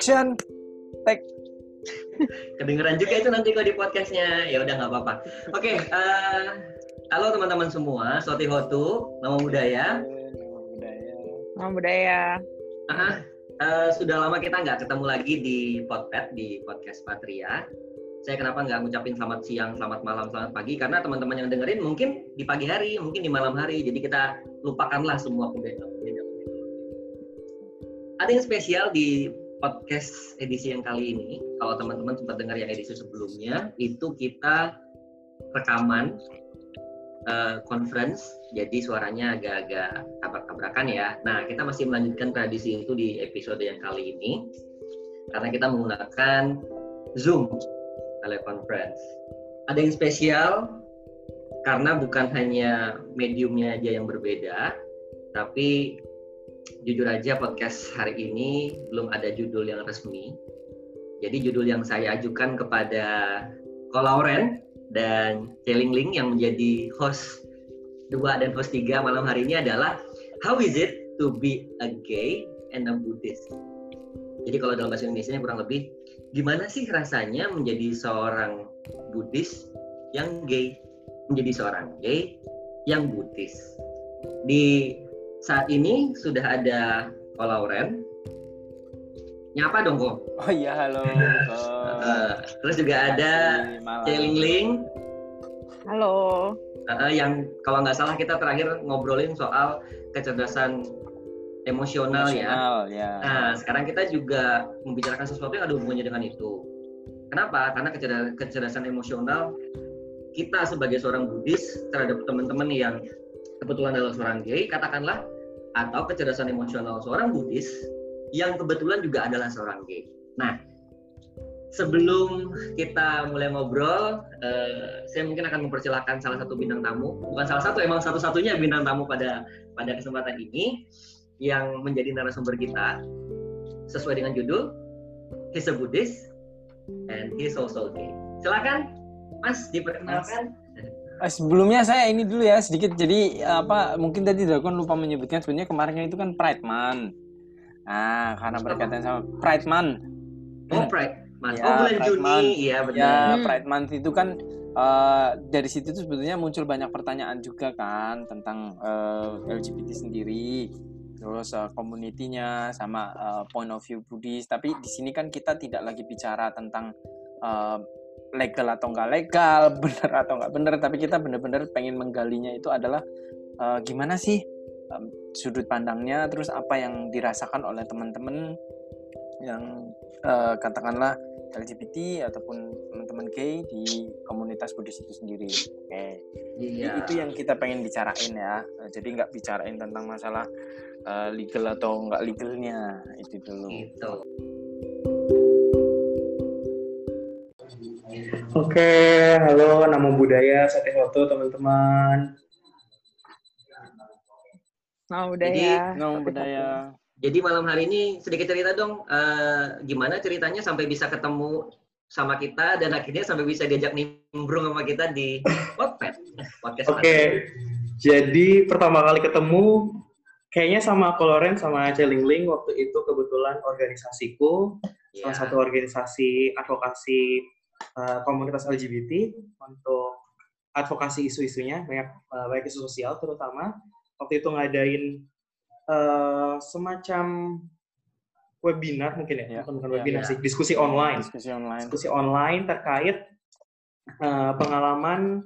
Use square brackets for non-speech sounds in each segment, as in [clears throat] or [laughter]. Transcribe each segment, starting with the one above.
Action. Take. Kedengeran juga itu nanti kalau di podcastnya. Ya udah nggak apa-apa. Oke, eh, halo teman-teman semua. Soti Hotu, nama budaya. Nama budaya. Nama budaya. Ah, eh, sudah lama kita nggak ketemu lagi di Podpad, di podcast Patria. Saya kenapa nggak ngucapin selamat siang, selamat malam, selamat pagi? Karena teman-teman yang dengerin mungkin di pagi hari, mungkin di malam hari. Jadi kita lupakanlah semua pembeda-pembeda. Ada yang spesial di podcast edisi yang kali ini. Kalau teman-teman sempat dengar yang edisi sebelumnya, itu kita rekaman uh, conference, jadi suaranya agak-agak tabrak-tabrakan ya. Nah, kita masih melanjutkan tradisi itu di episode yang kali ini, karena kita menggunakan Zoom teleconference. Ada yang spesial karena bukan hanya mediumnya aja yang berbeda, tapi jujur aja podcast hari ini belum ada judul yang resmi. Jadi judul yang saya ajukan kepada Kolauren dan Celingling yang menjadi host dua dan host tiga malam hari ini adalah How is it to be a gay and a Buddhist? Jadi kalau dalam bahasa Indonesia kurang lebih gimana sih rasanya menjadi seorang Buddhis yang gay, menjadi seorang gay yang Buddhis. Di saat ini sudah ada Kolauren. Nyapa dong kok. Oh iya, halo. [laughs] Uh, terus juga ada Celingling. Halo. Uh, yang kalau nggak salah kita terakhir ngobrolin soal kecerdasan emosional, Emosional ya. ya. Nah, sekarang kita juga membicarakan sesuatu yang ada hubungannya dengan itu. Kenapa? Karena kecerdasan, kecerdasan emosional kita sebagai seorang Buddhis terhadap teman-teman yang kebetulan adalah seorang gay, katakanlah, atau kecerdasan emosional seorang Buddhis yang kebetulan juga adalah seorang gay. Nah, sebelum kita mulai ngobrol, eh, saya mungkin akan mempersilahkan salah satu bintang tamu, bukan salah satu, emang satu-satunya bintang tamu pada pada kesempatan ini yang menjadi narasumber kita sesuai dengan judul He's a Buddhist and He's also gay. Silakan, Mas diperkenalkan. Eh, Sebelumnya saya ini dulu ya sedikit jadi apa mungkin tadi Dragon lupa menyebutkan sebenarnya kemarin itu kan Pride Month. Nah, karena berkaitan sama Pride Month. Oh, Pride Month. Ya, oh, bulan Pride Juni. Month. Iya, benar. Ya, Hmm. Pride Month itu kan eh, dari situ tuh sebetulnya muncul banyak pertanyaan juga kan tentang eh, LGBT sendiri, terus eh, community-nya sama eh, point of view Buddhis. Tapi di sini kan kita tidak lagi bicara tentang eh, legal atau enggak legal, [laughs] benar atau enggak benar, tapi kita benar-benar pengen menggalinya itu adalah eh, gimana sih em, sudut pandangnya, terus apa yang dirasakan oleh teman-teman yang eh, katakanlah LGBT ataupun teman-teman gay di komunitas Buddhis itu sendiri. Oke, Jadi Iya. itu yang kita pengen bicarain ya. Eh, Jadi nggak bicarain tentang masalah eh, legal atau nggak legalnya itu dulu. Gitu. Oke, halo, nama budaya Sate Foto teman-teman. Nama budaya. Nama budaya. Jadi malam hari ini sedikit cerita dong, eh, gimana ceritanya sampai bisa ketemu sama kita dan akhirnya sampai bisa diajak nimbrung sama kita di podcast. podcast Oke, jadi pertama kali ketemu kayaknya sama Koloren sama Celingling waktu itu kebetulan organisasiku, Iya. salah satu organisasi advokasi uh, komunitas LGBT untuk advokasi isu-isunya, banyak uh, baik isu sosial terutama. Waktu itu ngadain uh, semacam webinar mungkin ya, Ya, bukan, bukan ya, webinar ya. sih, diskusi online. Diskusi online. diskusi online terkait uh, pengalaman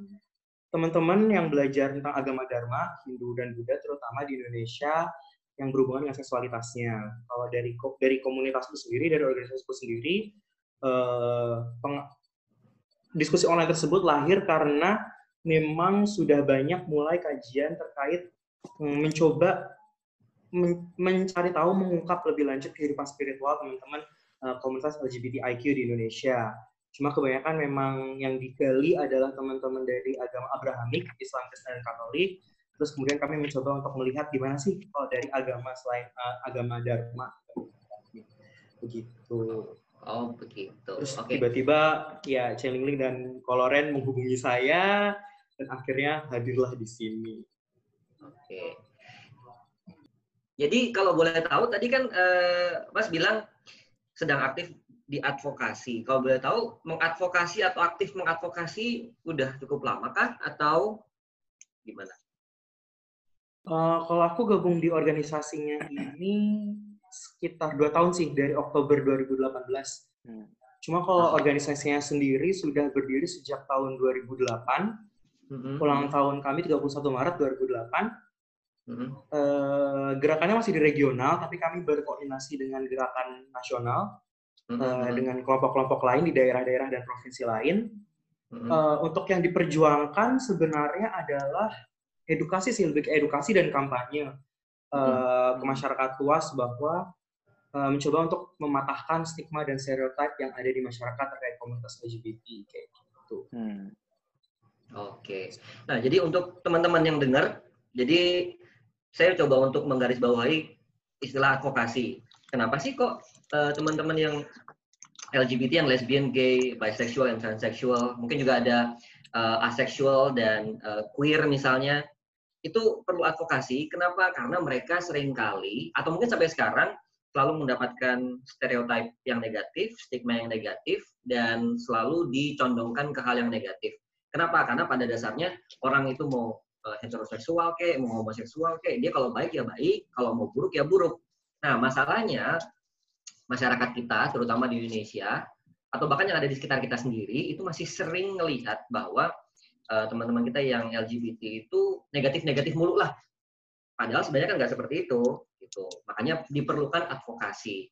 teman-teman yang belajar tentang agama Dharma, Hindu dan Buddha terutama di Indonesia yang berhubungan dengan seksualitasnya. Kalau dari dari komunitasku sendiri, dari organisasiku sendiri, uh, peng- diskusi online tersebut lahir karena memang sudah banyak mulai kajian terkait mm, mencoba men- mencari tahu mengungkap lebih lanjut kehidupan spiritual teman-teman uh, komunitas LGBTIQ di Indonesia. Cuma kebanyakan memang yang digali adalah teman-teman dari agama Abrahamik, Islam, Kristen, dan Katolik. Terus kemudian kami mencoba untuk melihat gimana sih kalau dari agama selain uh, agama Dharma. Begitu. Oh begitu. Terus Oke. tiba-tiba ya Celingling dan Koloren menghubungi saya dan akhirnya hadirlah di sini. Oke. Jadi kalau boleh tahu tadi kan eh, Mas bilang sedang aktif di advokasi. Kalau boleh tahu mengadvokasi atau aktif mengadvokasi udah cukup lama kah atau gimana? Uh, kalau aku gabung di organisasinya ini sekitar dua tahun sih dari Oktober 2018. Hmm. Cuma kalau organisasinya sendiri sudah berdiri sejak tahun 2008. Mm-hmm. Ulang tahun kami 31 Maret 2008. Mm-hmm. Uh, gerakannya masih di regional, tapi kami berkoordinasi dengan gerakan nasional, mm-hmm. uh, dengan kelompok-kelompok lain di daerah-daerah dan provinsi lain. Mm-hmm. Uh, untuk yang diperjuangkan sebenarnya adalah edukasi sih, lebih ke edukasi dan kampanye uh, mm-hmm. ke masyarakat luas bahwa uh, mencoba untuk mematahkan stigma dan stereotip yang ada di masyarakat terkait komunitas LGBT kayak gitu. Hmm. Oke. Nah, jadi untuk teman-teman yang dengar, jadi saya coba untuk menggarisbawahi istilah advokasi. Kenapa sih kok uh, teman-teman yang LGBT, yang lesbian, gay, bisexual, and transsexual, mungkin juga ada uh, asexual dan uh, queer misalnya, itu perlu advokasi. Kenapa? Karena mereka sering kali, atau mungkin sampai sekarang, selalu mendapatkan stereotip yang negatif, stigma yang negatif, dan selalu dicondongkan ke hal yang negatif. Kenapa? Karena pada dasarnya orang itu mau uh, heteroseksual kayak, mau homoseksual kayak, dia kalau baik ya baik, kalau mau buruk ya buruk. Nah, masalahnya masyarakat kita, terutama di Indonesia, atau bahkan yang ada di sekitar kita sendiri, itu masih sering melihat bahwa uh, teman-teman kita yang LGBT itu negatif-negatif mulu lah. Padahal sebenarnya kan nggak seperti itu gitu. Makanya diperlukan advokasi.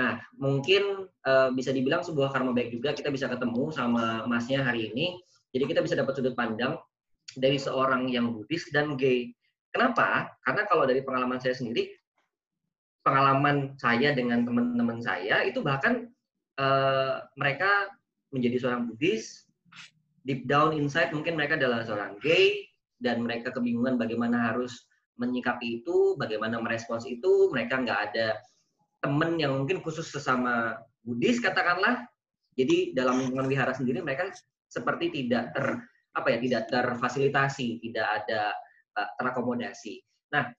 Nah, mungkin uh, bisa dibilang sebuah karma baik juga kita bisa ketemu sama masnya hari ini. Jadi kita bisa dapat sudut pandang dari seorang yang Buddhis dan gay. Kenapa? Karena kalau dari pengalaman saya sendiri, pengalaman saya dengan teman-teman saya itu bahkan uh, mereka menjadi seorang Buddhis, deep down inside mungkin mereka adalah seorang gay dan mereka kebingungan bagaimana harus menyikapi itu, bagaimana merespons itu, mereka nggak ada temen yang mungkin khusus sesama Buddhis katakanlah. Jadi dalam lingkungan wihara sendiri mereka seperti tidak ter apa ya tidak terfasilitasi, tidak ada uh, terakomodasi. Nah,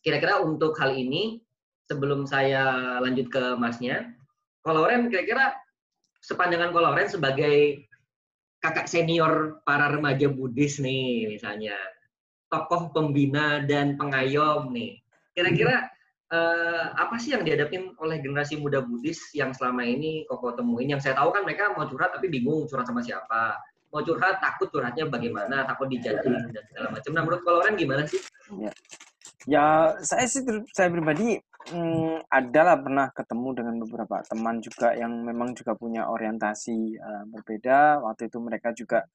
kira-kira untuk hal ini sebelum saya lanjut ke Masnya, Koloren kira-kira sepanjangan Koloren sebagai kakak senior para remaja Buddhis nih misalnya tokoh pembina dan pengayom nih. Kira-kira uh, apa sih yang dihadapin oleh generasi muda Buddhis yang selama ini koko temuin? Yang saya tahu kan mereka mau curhat tapi bingung curhat sama siapa. Mau curhat takut curhatnya bagaimana, takut dijatuhin dan segala macam. Nah menurut Koloran gimana sih? Ya, ya saya sih saya pribadi hmm, adalah pernah ketemu dengan beberapa teman juga yang memang juga punya orientasi uh, berbeda. Waktu itu mereka juga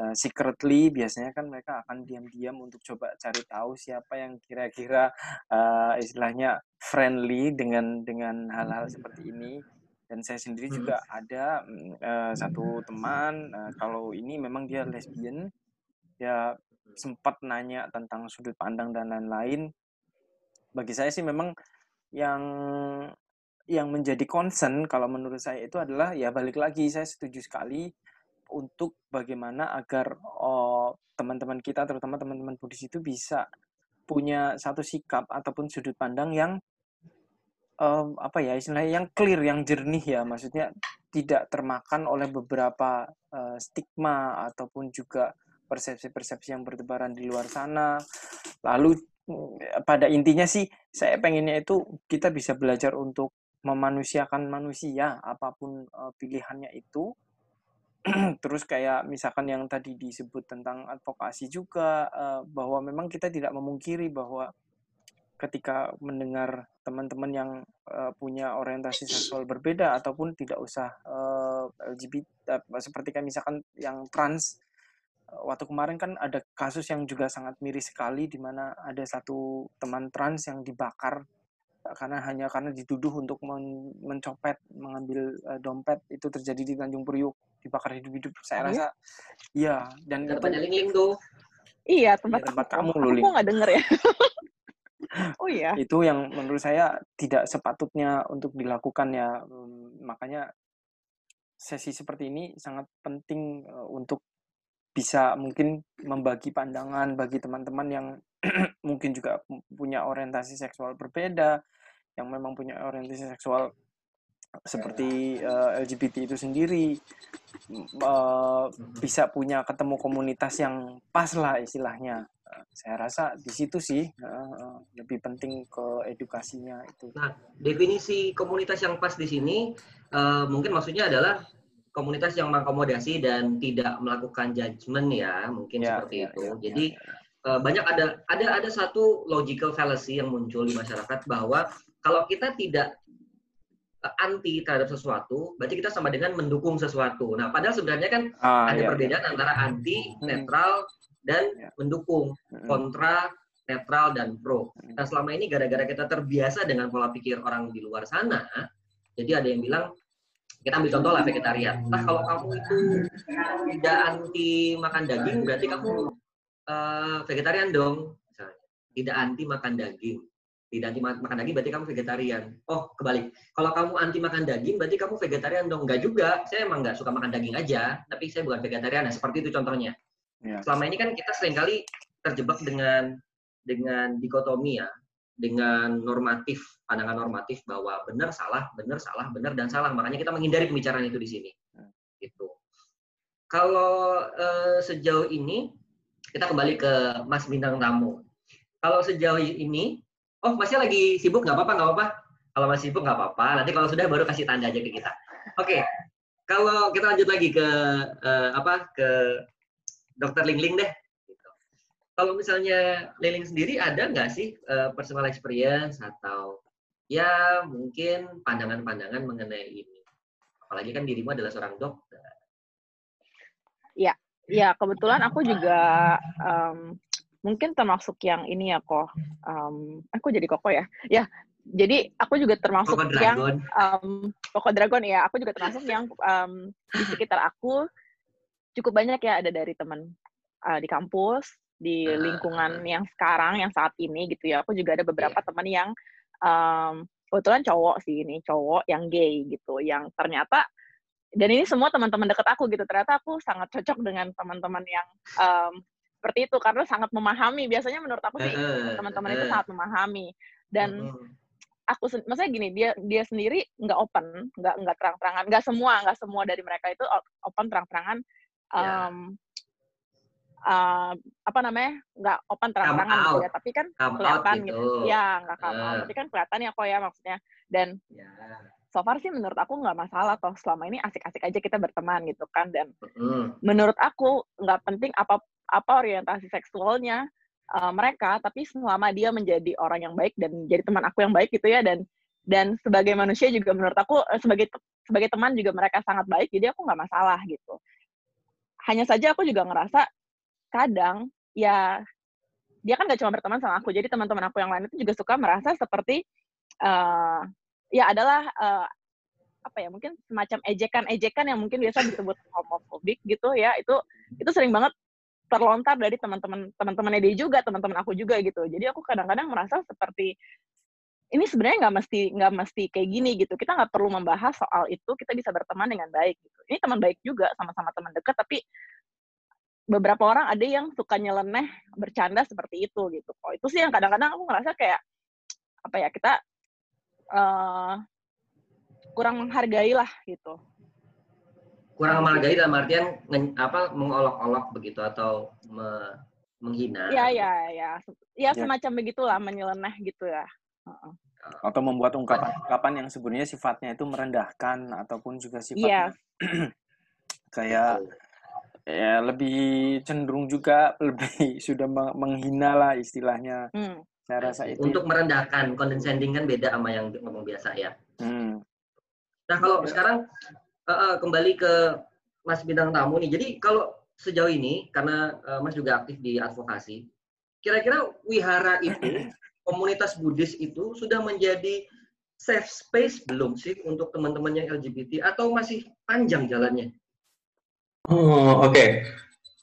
uh, secretly biasanya kan mereka akan diam-diam untuk coba cari tahu siapa yang kira-kira uh, istilahnya friendly dengan dengan hal-hal seperti ini. Dan saya sendiri juga ada uh, satu teman uh, kalau ini memang dia lesbian ya sempat nanya tentang sudut pandang dan lain-lain. Bagi saya sih memang yang yang menjadi concern kalau menurut saya itu adalah ya balik lagi saya setuju sekali untuk bagaimana agar oh, teman-teman kita, terutama teman-teman Buddhis itu bisa punya satu sikap ataupun sudut pandang yang um, apa ya istilahnya yang clear, yang jernih ya, maksudnya tidak termakan oleh beberapa uh, stigma ataupun juga persepsi-persepsi yang bertebaran di luar sana. Lalu pada intinya sih saya pengennya itu kita bisa belajar untuk memanusiakan manusia apa pun uh, pilihannya itu. [clears throat] Terus kayak misalkan yang tadi disebut tentang advokasi juga uh, bahwa memang kita tidak memungkiri bahwa ketika mendengar teman-teman yang uh, punya orientasi seksual berbeda ataupun tidak usah uh, LGBT uh, seperti kayak misalkan yang trans waktu kemarin kan ada kasus yang juga sangat miris sekali di mana ada satu teman trans yang dibakar karena hanya karena dituduh untuk men mencopet mengambil uh, dompet itu terjadi di Tanjung Priuk dibakar hidup-hidup. Saya oh, rasa iya dan tempatnya Lingling tuh. Iya tempat, ya, tempat kamu. loh Ling. nggak denger ya? [laughs] Oh iya. Itu yang menurut saya tidak sepatutnya untuk dilakukan ya. Hmm, makanya sesi seperti ini sangat penting uh, untuk bisa mungkin membagi pandangan bagi teman-teman yang [clears throat] mungkin juga punya orientasi seksual berbeda, yang memang punya orientasi seksual seperti uh, eh, LGBT itu sendiri uh, bisa punya ketemu komunitas yang pas lah istilahnya. Uh, saya rasa di situ sih uh, lebih penting ke edukasinya itu. Nah, definisi komunitas yang pas di sini uh, mungkin maksudnya adalah komunitas yang mengakomodasi dan tidak melakukan judgement ya, mungkin ya, seperti ya, itu. Ya, Jadi ya, ya Eh, banyak ada ada ada satu logical fallacy yang muncul di masyarakat bahwa kalau kita tidak eh, anti terhadap sesuatu, berarti kita sama dengan mendukung sesuatu. Nah, padahal sebenarnya kan ah, ada iya, perbedaan iya. antara anti, netral, dan iya. mendukung, kontra, netral, dan pro. Nah, selama ini gara-gara kita terbiasa dengan pola pikir orang di luar sana, jadi ada yang bilang, kita ambil contoh lah vegetarian. Nah, kalau kamu itu tidak anti makan daging, berarti kamu uh, vegetarian dong, misalnya. Tidak anti makan daging. Tidak anti makan daging berarti kamu vegetarian. Oh, kebalik. Kalau kamu anti makan daging berarti kamu vegetarian dong. Enggak juga. Saya emang nggak suka makan daging aja, tapi saya bukan vegetarian. Nah, seperti itu contohnya. Ya. Selama ini kan kita sering kali terjebak dengan dengan dikotomi ya, dengan normatif, pandangan normatif bahwa benar salah, benar salah, benar dan salah. Makanya kita menghindari pembicaraan itu di sini. Ya. Gitu. Kalau uh, sejauh ini kita kembali ke Mas bintang tamu. Kalau sejauh ini, oh masih lagi sibuk nggak apa-apa nggak apa-apa. Kalau masih sibuk nggak apa-apa. Nanti kalau sudah baru kasih tanda aja ke kita. Oke, okay. kalau kita lanjut lagi ke uh, apa ke Dokter Lingling deh. Kalau misalnya Lingling sendiri ada nggak sih uh, personal experience atau ya mungkin pandangan-pandangan mengenai ini? Apalagi kan dirimu adalah seorang dokter. Ya, Ya, kebetulan aku juga um, mungkin termasuk yang ini ya kok. Um, aku jadi koko ya. Ya, jadi aku juga termasuk Koko yang um, Koko Dragon ya. Aku juga termasuk yang um, di sekitar aku cukup banyak ya ada dari teman uh, di kampus, di lingkungan yang sekarang, yang saat ini gitu ya. Aku juga ada beberapa yeah. teman yang um, kebetulan cowok sih ini, cowok yang gay gitu, yang ternyata dan ini semua teman-teman dekat aku gitu. Ternyata aku sangat cocok dengan teman-teman yang um, seperti itu karena sangat memahami. Biasanya menurut aku sih teman-teman itu sangat memahami. Dan aku maksudnya gini dia dia sendiri nggak open nggak nggak terang-terangan. Nggak semua nggak semua dari mereka itu open terang-terangan um. Uh, apa namanya nggak open terang-terangan gitu ya tapi kan kelihatan gitu. gitu. Ya nggak come uh. tapi kan kelihatan ya kok ya maksudnya. Dan yeah so far sih menurut aku nggak masalah toh selama ini asik-asik aja kita berteman gitu kan. Dan mm. menurut aku nggak penting apa apa orientasi seksualnya uh, mereka tapi selama dia menjadi orang yang baik dan jadi teman aku yang baik gitu ya dan dan sebagai manusia juga menurut aku sebagai sebagai teman juga mereka sangat baik jadi aku nggak masalah gitu. Hanya saja aku juga ngerasa kadang ya dia kan gak cuma berteman sama aku jadi teman-teman aku yang lain itu juga suka merasa seperti uh, ya adalah uh, apa ya mungkin semacam ejekan-ejekan yang mungkin biasa disebut homofobik gitu ya itu itu sering banget terlontar dari teman-teman teman-temannya dia juga teman-teman aku juga gitu. Jadi aku kadang-kadang merasa seperti ini sebenarnya nggak mesti nggak mesti kayak gini gitu kita nggak perlu membahas soal itu kita bisa berteman dengan baik gitu. Ini teman baik juga sama-sama teman dekat tapi beberapa orang ada yang suka nyeleneh bercanda seperti itu gitu oh itu sih yang kadang-kadang aku ngerasa kayak apa ya kita uh, kurang menghargai lah gitu. Kurang menghargai dalam artian apa mengolok-olok begitu atau me, menghina. Iya iya iya. Ya semacam begitulah menyeleneh gitu ya. Uh-uh. Atau membuat ungkapan-ungkapan yang sebenarnya sifatnya itu merendahkan ataupun juga sifatnya yeah. [clears throat] kayak ya lebih cenderung juga [laughs] lebih sudah menghina lah istilahnya. Hmm. Saya rasa itu. Untuk merendahkan condescending kan beda sama yang ngomong biasa ya. Hmm. Nah kalau sekarang uh, uh, kembali ke Mas bintang tamu nih. Jadi kalau sejauh ini karena uh, Mas juga aktif di advokasi, kira-kira wihara itu [clears throat] komunitas Buddhis itu sudah menjadi safe space belum sih untuk teman-teman yang LGBT atau masih panjang jalannya? Oh oke. Okay.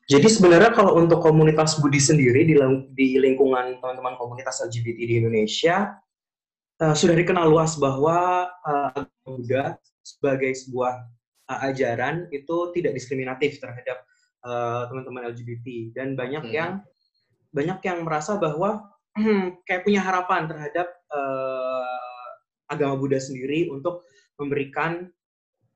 Jadi sebenarnya kalau untuk komunitas Budi sendiri di, di lingkungan teman-teman komunitas LGBT di Indonesia uh, sudah dikenal luas bahwa uh, Buddha sebagai sebuah uh, ajaran itu tidak diskriminatif terhadap teman teman-teman LGBT dan banyak hmm. yang banyak yang merasa bahwa [clears throat] kayak punya harapan terhadap uh, agama Buddha sendiri untuk memberikan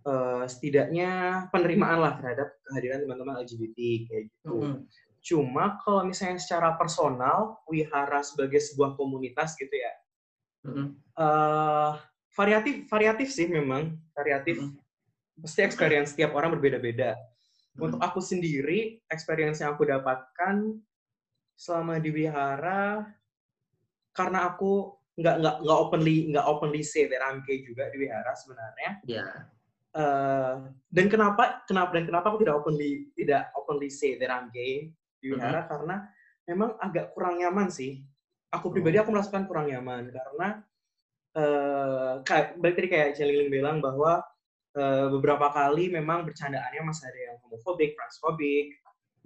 uh, setidaknya penerimaan lah terhadap kehadiran teman-teman LGBT kayak gitu. Mm -hmm. Cuma kalau misalnya secara personal, wihara sebagai sebuah komunitas gitu ya, mm -hmm. uh, variatif variatif sih memang variatif. Mm -hmm. Pasti experience setiap orang berbeda-beda. Mm -hmm. Untuk aku sendiri, experience yang aku dapatkan selama di wihara, karena aku nggak nggak nggak openly nggak openly say that I'm gay juga di wihara sebenarnya. Iya. Yeah. Uh, dan kenapa kenapa dan kenapa aku tidak openly tidak openly say that I'm gay di wihara mm-hmm. karena memang agak kurang nyaman sih. Aku pribadi oh. aku merasakan kurang nyaman karena uh, kayak balik tadi kayak Jeliling bilang bahwa uh, beberapa kali memang bercandaannya masih ada yang homofobik, transfobik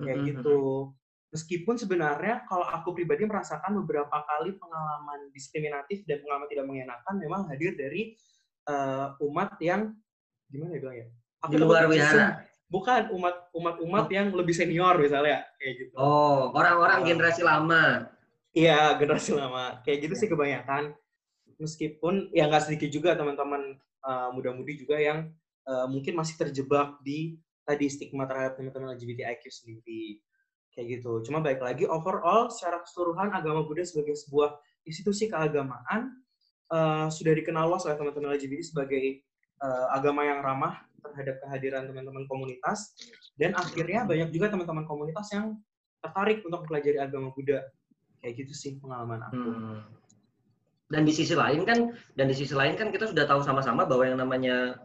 kayak mm-hmm. gitu meskipun sebenarnya kalau aku pribadi merasakan beberapa kali pengalaman diskriminatif dan pengalaman tidak mengenakan memang hadir dari uh, umat yang gimana ya bilang ya? Aku di luar wihara. Bukan umat umat umat oh. yang lebih senior misalnya kayak gitu. Oh, orang-orang uh, generasi lama. Iya, generasi lama. Kayak gitu sih kebanyakan. Meskipun ya nggak sedikit juga teman-teman uh, muda-mudi juga yang uh, mungkin masih terjebak di tadi stigma terhadap teman-teman LGBTIQ sendiri kayak gitu. Cuma baik lagi overall secara keseluruhan agama Buddha sebagai sebuah institusi keagamaan uh, sudah dikenal luas oleh teman-teman LGBT sebagai uh, agama yang ramah terhadap kehadiran teman-teman komunitas dan akhirnya banyak juga teman-teman komunitas yang tertarik untuk mempelajari agama Buddha. Kayak gitu sih pengalaman aku. Hmm. Dan di sisi lain kan dan di sisi lain kan kita sudah tahu sama-sama bahwa yang namanya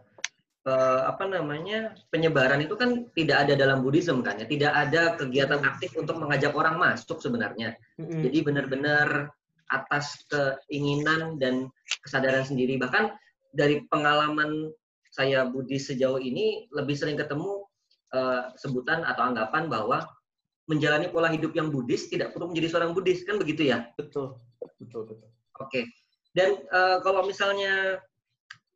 uh, apa namanya penyebaran itu kan tidak ada dalam Buddhism kan ya tidak ada kegiatan aktif untuk mengajak orang masuk sebenarnya mm-hmm. jadi benar-benar atas keinginan dan kesadaran sendiri bahkan dari pengalaman saya Buddhis sejauh ini lebih sering ketemu uh, sebutan atau anggapan bahwa menjalani pola hidup yang Buddhis tidak perlu menjadi seorang Buddhis. Kan begitu ya? Betul. Betul betul. Oke. Okay. dan uh, kalau misalnya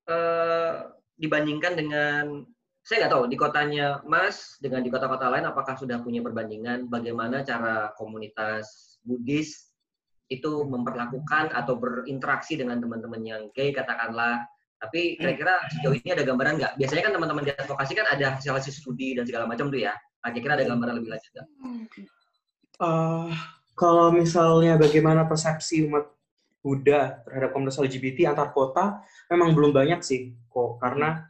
uh, dibandingkan dengan saya nggak tahu di kotanya Mas dengan di kota-kota lain apakah sudah punya perbandingan? Bagaimana cara komunitas Buddhis itu memperlakukan atau berinteraksi dengan teman-teman yang gay katakanlah tapi kira-kira sejauh ini ada gambaran nggak? Biasanya kan teman-teman di advokasi kan ada hasil-hasil studi dan segala macam tuh ya. Nah, kira-kira ada gambaran lebih lanjut nggak? Uh, kalau misalnya bagaimana persepsi umat Buddha terhadap komunitas LGBT antar kota memang belum banyak sih kok. Karena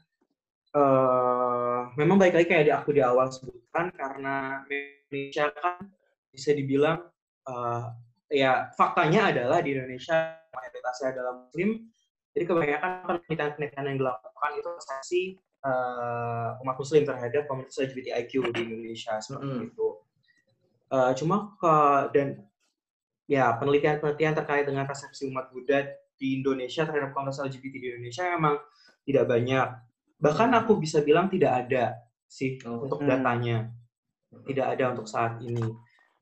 uh, memang baik lagi kayak di aku di awal sebutkan karena Indonesia kan bisa dibilang uh, ya faktanya adalah di Indonesia mayoritasnya adalah Muslim jadi kebanyakan penelitian-penelitian yang dilakukan itu persepsi uh, umat Muslim terhadap komunitas LGBTIQ di Indonesia seperti mm. itu. Uh, cuma ke, dan ya penelitian-penelitian terkait dengan persepsi umat Buddha di Indonesia terhadap komunitas LGBT di Indonesia memang tidak banyak. Bahkan hmm. aku bisa bilang tidak ada sih oh. untuk hmm. datanya. Tidak ada untuk saat ini.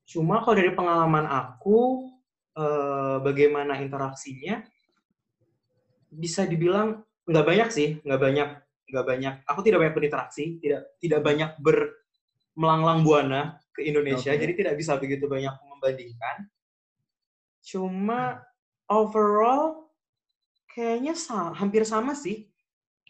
Cuma kalau dari pengalaman aku, eh, bagaimana interaksinya, bisa dibilang nggak banyak sih, nggak banyak, nggak banyak. Aku tidak banyak berinteraksi, tidak tidak banyak bermelanglang buana ke Indonesia, okay. jadi tidak bisa begitu banyak membandingkan. Cuma overall kayaknya sama, hampir sama sih.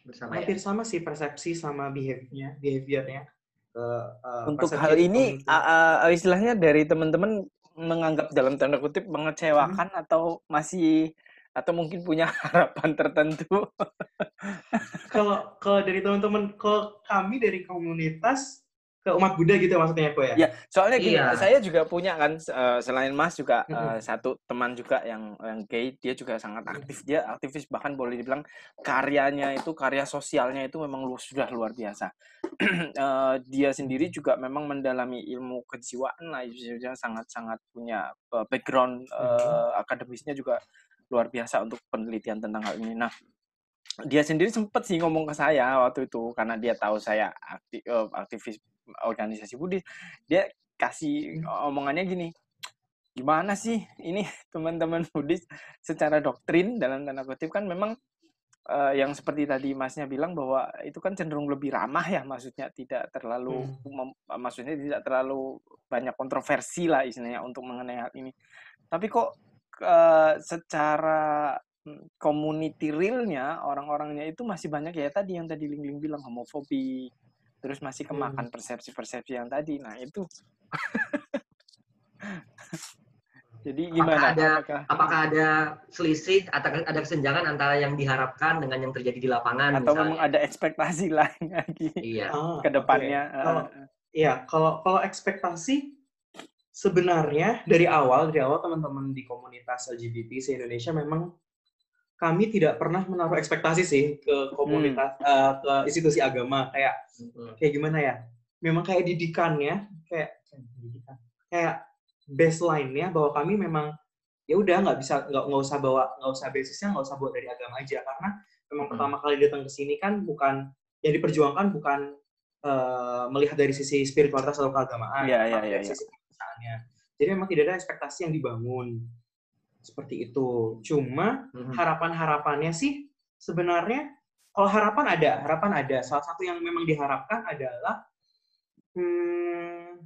Bersama hampir ya? sama sih persepsi sama behaviornya, behaviornya. Uh, Untuk hal ini uh, uh, istilahnya dari teman-teman menganggap dalam tanda kutip mengecewakan hmm. atau masih atau mungkin punya [laughs] harapan tertentu. kalau kalau dari teman-teman, kalau kami dari komunitas ke umat Buddha gitu maksudnya aku ya. Ya, soalnya gini, iya. saya juga punya kan uh, selain Mas juga uh, satu teman juga yang yang gay, dia juga sangat aktif. Dia aktivis bahkan boleh dibilang karyanya itu karya sosialnya itu memang lu, sudah luar biasa. uh, [clears throat] dia sendiri juga memang mendalami ilmu kejiwaan lah, sangat-sangat punya background uh, akademisnya juga luar biasa untuk penelitian tentang hal ini. Nah, dia sendiri sempat sih ngomong ke saya waktu itu karena dia tahu saya aktif, aktivis organisasi Buddhis dia kasih omongannya gini gimana sih ini [laughs] teman-teman Buddhis secara doktrin dalam tanda kutip kan memang uh, yang seperti tadi Masnya bilang bahwa itu kan cenderung lebih ramah ya, maksudnya tidak terlalu, hmm. maksudnya tidak terlalu banyak kontroversi lah istilahnya untuk mengenai hal ini. Tapi kok uh, secara hmm, community realnya orang-orangnya itu masih banyak ya tadi yang tadi Ling Ling bilang homofobi, terus masih kemakan persepsi-persepsi yang tadi. Nah itu [laughs] Jadi gimana? Apakah ada apakah, apakah ada selisih atau ada kesenjangan antara yang diharapkan dengan yang terjadi di lapangan? Atau misalnya? memang ada ekspektasi [laughs] lain lagi iya. oh, ke depannya? Okay. Kalau, iya, kalau kalau ekspektasi sebenarnya dari awal dari awal teman-teman di komunitas LGBT se Indonesia memang kami tidak pernah menaruh ekspektasi sih ke komunitas hmm. uh, ke institusi agama kayak hmm. kayak gimana ya? Memang kayak didikannya kayak kayak baseline-nya bahwa kami memang ya udah nggak bisa nggak nggak usah bawa nggak usah basisnya nggak usah bawa dari agama aja karena memang hmm. pertama kali datang ke sini kan bukan yang diperjuangkan bukan uh, melihat dari sisi spiritualitas atau keagamaan, yeah, yeah, dari yeah, sisi kebijakannya. Jadi memang tidak ada ekspektasi yang dibangun seperti itu. Cuma hmm. harapan-harapannya sih sebenarnya kalau harapan ada, harapan ada. Salah satu yang memang diharapkan adalah hmm,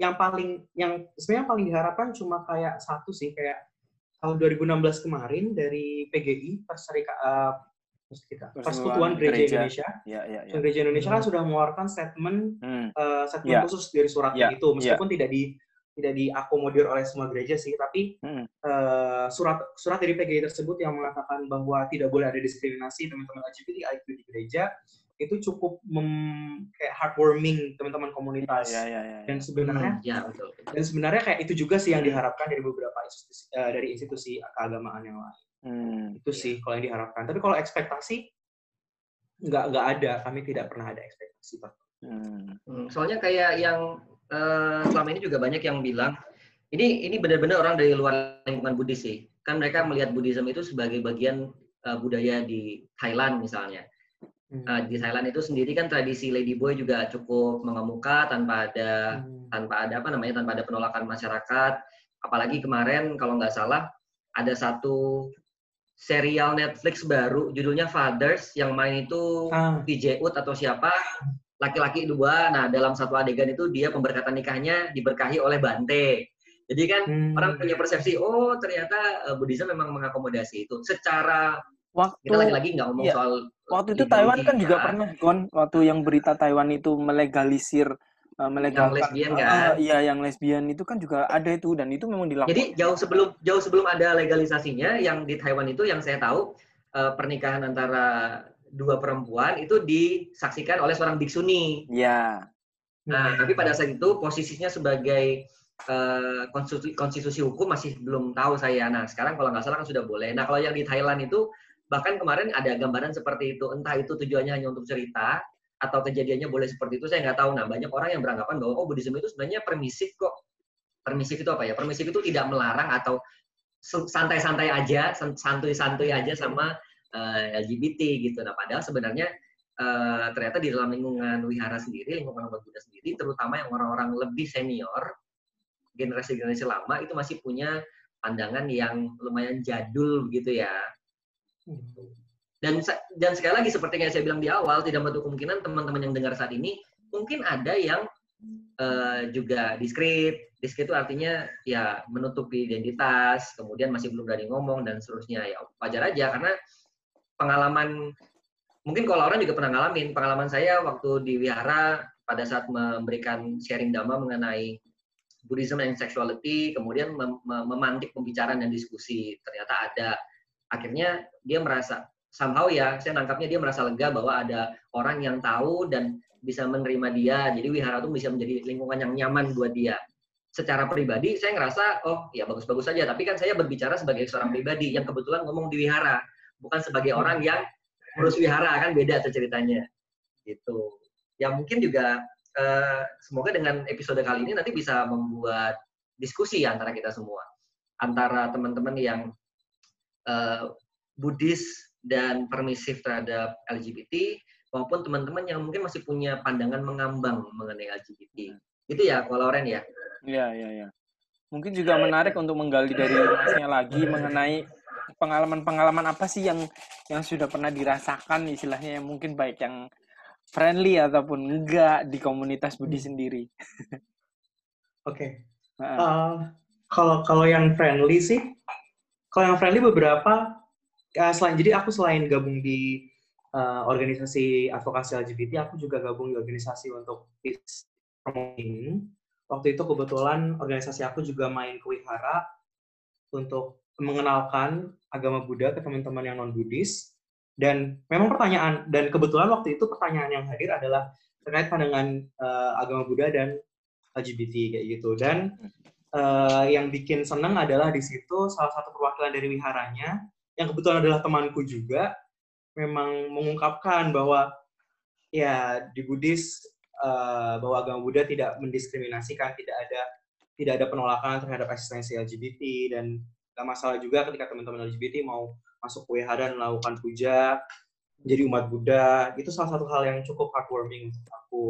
yang paling yang sebenarnya paling diharapkan cuma kayak satu sih kayak tahun 2016 kemarin dari PGI Perserikat uh, Persekutuan Gereja, Gereja Indonesia. Ya, ya, ya. Gereja Indonesia hmm. kan sudah mengeluarkan statement hmm. uh, statement ya. khusus dari suratnya ya. itu meskipun ya. tidak di tidak diakomodir oleh semua gereja sih, tapi hmm. uh, surat surat dari PGI tersebut yang mengatakan bahwa tidak boleh ada diskriminasi teman-teman LGBT di gereja itu cukup mem, kayak heartwarming teman-teman komunitas ya, ya, ya, ya. dan sebenarnya hmm, ya, betul. dan sebenarnya kayak itu juga sih yang diharapkan dari beberapa institusi uh, dari institusi keagamaan yang lain hmm, itu ya. sih kalau yang diharapkan tapi kalau ekspektasi nggak nggak ada kami tidak pernah ada ekspektasi pak hmm. hmm. soalnya kayak yang uh, selama ini juga banyak yang bilang ini ini benar-benar orang dari luar lingkungan Buddhis sih kan mereka melihat Buddhism itu sebagai bagian uh, budaya di Thailand misalnya Uh, di Thailand itu sendiri kan tradisi lady boy juga cukup mengemuka tanpa ada hmm. tanpa ada apa namanya tanpa ada penolakan masyarakat. Apalagi kemarin kalau nggak salah ada satu serial Netflix baru judulnya Fathers yang main itu ah. PJ Ut atau siapa laki-laki dua. Nah dalam satu adegan itu dia pemberkatan nikahnya diberkahi oleh Bante. Jadi kan hmm. orang punya persepsi oh ternyata uh, Buddhism memang mengakomodasi itu. Secara waktu kita lagi-lagi nggak ngomong iya, soal waktu itu Taiwan kan juga pernah kon waktu yang berita Taiwan itu melegalisir uh, melegalkan yang lesbian kan uh, iya yang lesbian itu kan juga ada itu dan itu memang dilakukan jadi jauh sebelum jauh sebelum ada legalisasinya yang di Taiwan itu yang saya tahu uh, pernikahan antara dua perempuan itu disaksikan oleh seorang biksuni ya. Nah tapi pada saat itu posisinya sebagai uh, konstitusi, konstitusi hukum masih belum tahu saya. Nah sekarang kalau nggak salah kan sudah boleh. Nah kalau yang di Thailand itu bahkan kemarin ada gambaran seperti itu. Entah itu tujuannya hanya untuk cerita atau kejadiannya boleh seperti itu saya nggak tahu. Nah banyak orang yang beranggapan bahwa oh Buddhism itu sebenarnya permisif kok. Permisif itu apa ya? Permisif itu tidak melarang atau santai-santai aja santuy-santuy aja sama uh, eh, LGBT gitu nah padahal sebenarnya uh, ternyata di dalam lingkungan wihara sendiri lingkungan umat Buddha sendiri terutama yang orang-orang lebih senior generasi-generasi lama itu masih punya pandangan yang lumayan jadul gitu ya dan dan sekali lagi seperti yang saya bilang di awal, tidak menutup kemungkinan teman-teman yang dengar saat ini mungkin ada yang uh, juga diskret. Diskret itu artinya ya menutupi identitas, kemudian masih belum berani ngomong dan seterusnya. Ya wajar aja karena pengalaman mungkin kalau orang juga pernah ngalamin pengalaman saya waktu di wihara pada saat memberikan sharing dhamma mengenai Buddhism and sexuality, kemudian mem memantik pembicaraan dan diskusi. Ternyata ada. Akhirnya dia merasa somehow ya saya nangkapnya dia merasa lega bahwa ada orang yang tahu dan bisa menerima dia. Jadi wihara itu bisa menjadi lingkungan yang nyaman buat dia. Secara pribadi saya ngerasa oh ya bagus-bagus saja. Tapi kan saya berbicara sebagai seorang pribadi yang kebetulan ngomong di wihara bukan sebagai orang yang urus wihara kan beda ceritanya gitu ya mungkin juga eh, semoga dengan episode kali ini nanti bisa membuat diskusi antara kita semua antara teman-teman yang uh, Buddhis dan permisif terhadap LGBT maupun teman-teman yang mungkin masih punya pandangan mengambang mengenai LGBT. Itu ya, kalau Loren ya? Iya, iya, iya. Mungkin juga menarik untuk menggali dari [laughs] masnya lagi mengenai pengalaman-pengalaman apa sih yang yang sudah pernah dirasakan istilahnya yang mungkin baik yang friendly ataupun enggak di komunitas Budi hmm. sendiri. [laughs] Oke. Okay. Uh, kalau kalau yang friendly sih, kalau yang friendly beberapa uh, selain jadi aku selain gabung di uh, organisasi advokasi LGBT, aku juga gabung di organisasi untuk peace promoting. Waktu itu kebetulan organisasi aku juga main ke wihara untuk mengenalkan agama Buddha ke teman-teman yang non Buddhis dan memang pertanyaan dan kebetulan waktu itu pertanyaan yang hadir adalah terkait pandangan uh, agama Buddha dan LGBT kayak gitu. Dan uh, yang bikin seneng adalah di situ salah satu perwakilan dari wiharanya yang kebetulan adalah temanku juga memang mengungkapkan bahwa ya di Buddhis uh, bahwa agama Buddha tidak mendiskriminasikan tidak ada tidak ada penolakan terhadap eksistensi LGBT dan gak masalah juga ketika teman-teman LGBT mau masuk WH dan melakukan puja menjadi umat Buddha itu salah satu hal yang cukup heartwarming untuk aku.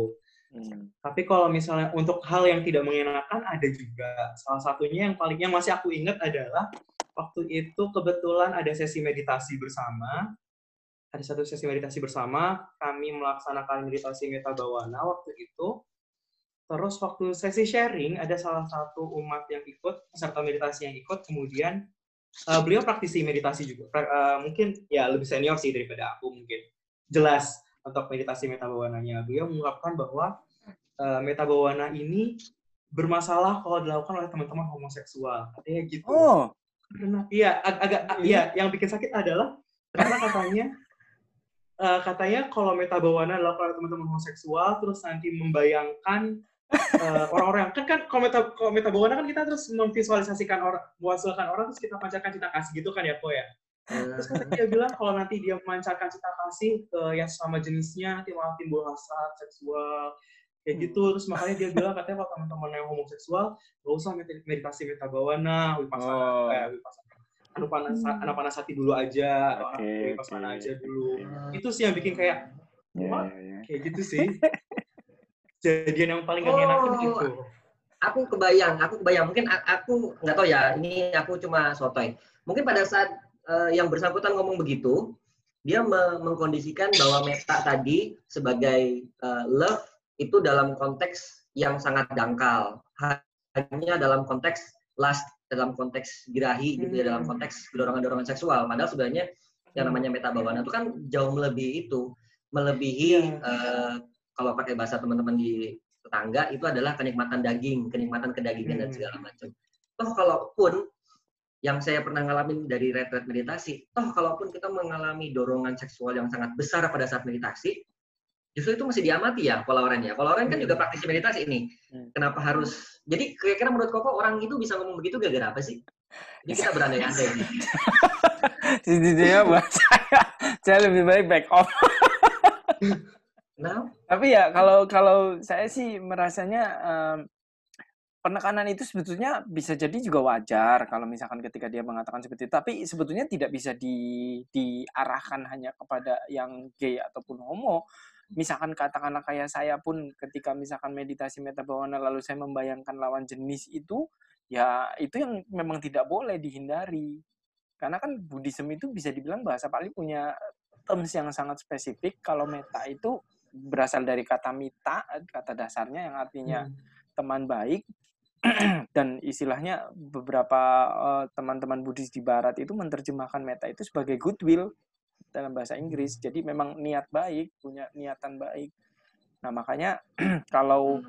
Hmm. Tapi kalau misalnya untuk hal yang tidak mengenakan ada juga salah satunya yang paling yang masih aku ingat adalah waktu itu kebetulan ada sesi meditasi bersama ada satu sesi meditasi bersama kami melaksanakan meditasi meta bawana waktu itu terus waktu sesi sharing ada salah satu umat yang ikut peserta meditasi yang ikut kemudian uh, beliau praktisi meditasi juga. Uh, mungkin ya lebih senior sih daripada aku mungkin. Jelas untuk meditasi metabawananya. Beliau mengungkapkan bahwa uh, metabawana ini bermasalah kalau dilakukan oleh teman-teman homoseksual. Katanya gitu. Oh. Karena iya ag agak iya yang bikin sakit adalah karena katanya uh, katanya kalau metabawana dilakukan oleh teman-teman homoseksual terus nanti membayangkan uh, orang-orang kan kan kalau meta kalau metabawana kan kita terus memvisualisasikan orang mewakilkan orang terus kita pancarkan cinta kasih gitu kan ya kok ya terus kan dia bilang kalau nanti dia memancarkan cinta kasih ke yang sama jenisnya nanti malah timbul hasrat seksual kayak gitu hmm. terus makanya dia bilang katanya kalau teman-teman yang homoseksual gak usah meditasi metabawana wipasana oh. eh, wipasana anupanasa hmm. anupanasati dulu aja okay, wipasana okay. aja dulu okay. itu sih yang bikin kayak yeah, yeah, yeah. kayak gitu sih kejadian yang paling gak enak oh, itu? Aku kebayang, aku kebayang. Mungkin aku nggak tahu ya, ini aku cuma sotoy. Mungkin pada saat uh, yang bersangkutan ngomong begitu, dia me mengkondisikan bahwa meta tadi sebagai uh, love itu dalam konteks yang sangat dangkal. Hanya dalam konteks lust, dalam konteks girahi, gitu ya, dalam hmm. konteks dorongan-dorongan seksual. Padahal sebenarnya yang namanya meta bawana itu kan jauh melebihi itu, melebihi uh, kalau pakai bahasa teman-teman di tetangga itu adalah kenikmatan daging, kenikmatan kedagingan hmm. dan segala macam. Toh kalaupun yang saya pernah ngalamin dari retret meditasi, toh kalaupun kita mengalami dorongan seksual yang sangat besar pada saat meditasi, justru itu masih diamati ya followernya. Follower kan juga hmm. praktisi meditasi ini. Hmm. Kenapa harus? Jadi kira-kira menurut Koko orang itu bisa ngomong begitu gara-gara apa sih? Jadi kita berandai-andai. [laughs] Sejujurnya buat saya, saya lebih baik back off. [laughs] Nah, tapi ya kalau kalau saya sih merasanya um, penekanan itu sebetulnya bisa jadi juga wajar kalau misalkan ketika dia mengatakan seperti itu. Tapi sebetulnya tidak bisa di diarahkan hanya kepada yang gay ataupun homo. Misalkan katakanlah kayak saya pun ketika misalkan meditasi metabawana lalu saya membayangkan lawan jenis itu, ya itu yang memang tidak boleh dihindari. Karena kan Buddhism itu bisa dibilang bahasa Pali punya terms yang sangat spesifik. Kalau meta itu berasal dari kata mita, kata dasarnya yang artinya hmm. teman baik. [clears throat] Dan istilahnya beberapa uh, teman-teman Buddhis di Barat itu menerjemahkan meta itu sebagai goodwill dalam bahasa Inggris. Jadi memang niat baik, punya niatan baik. Nah makanya [clears throat] kalau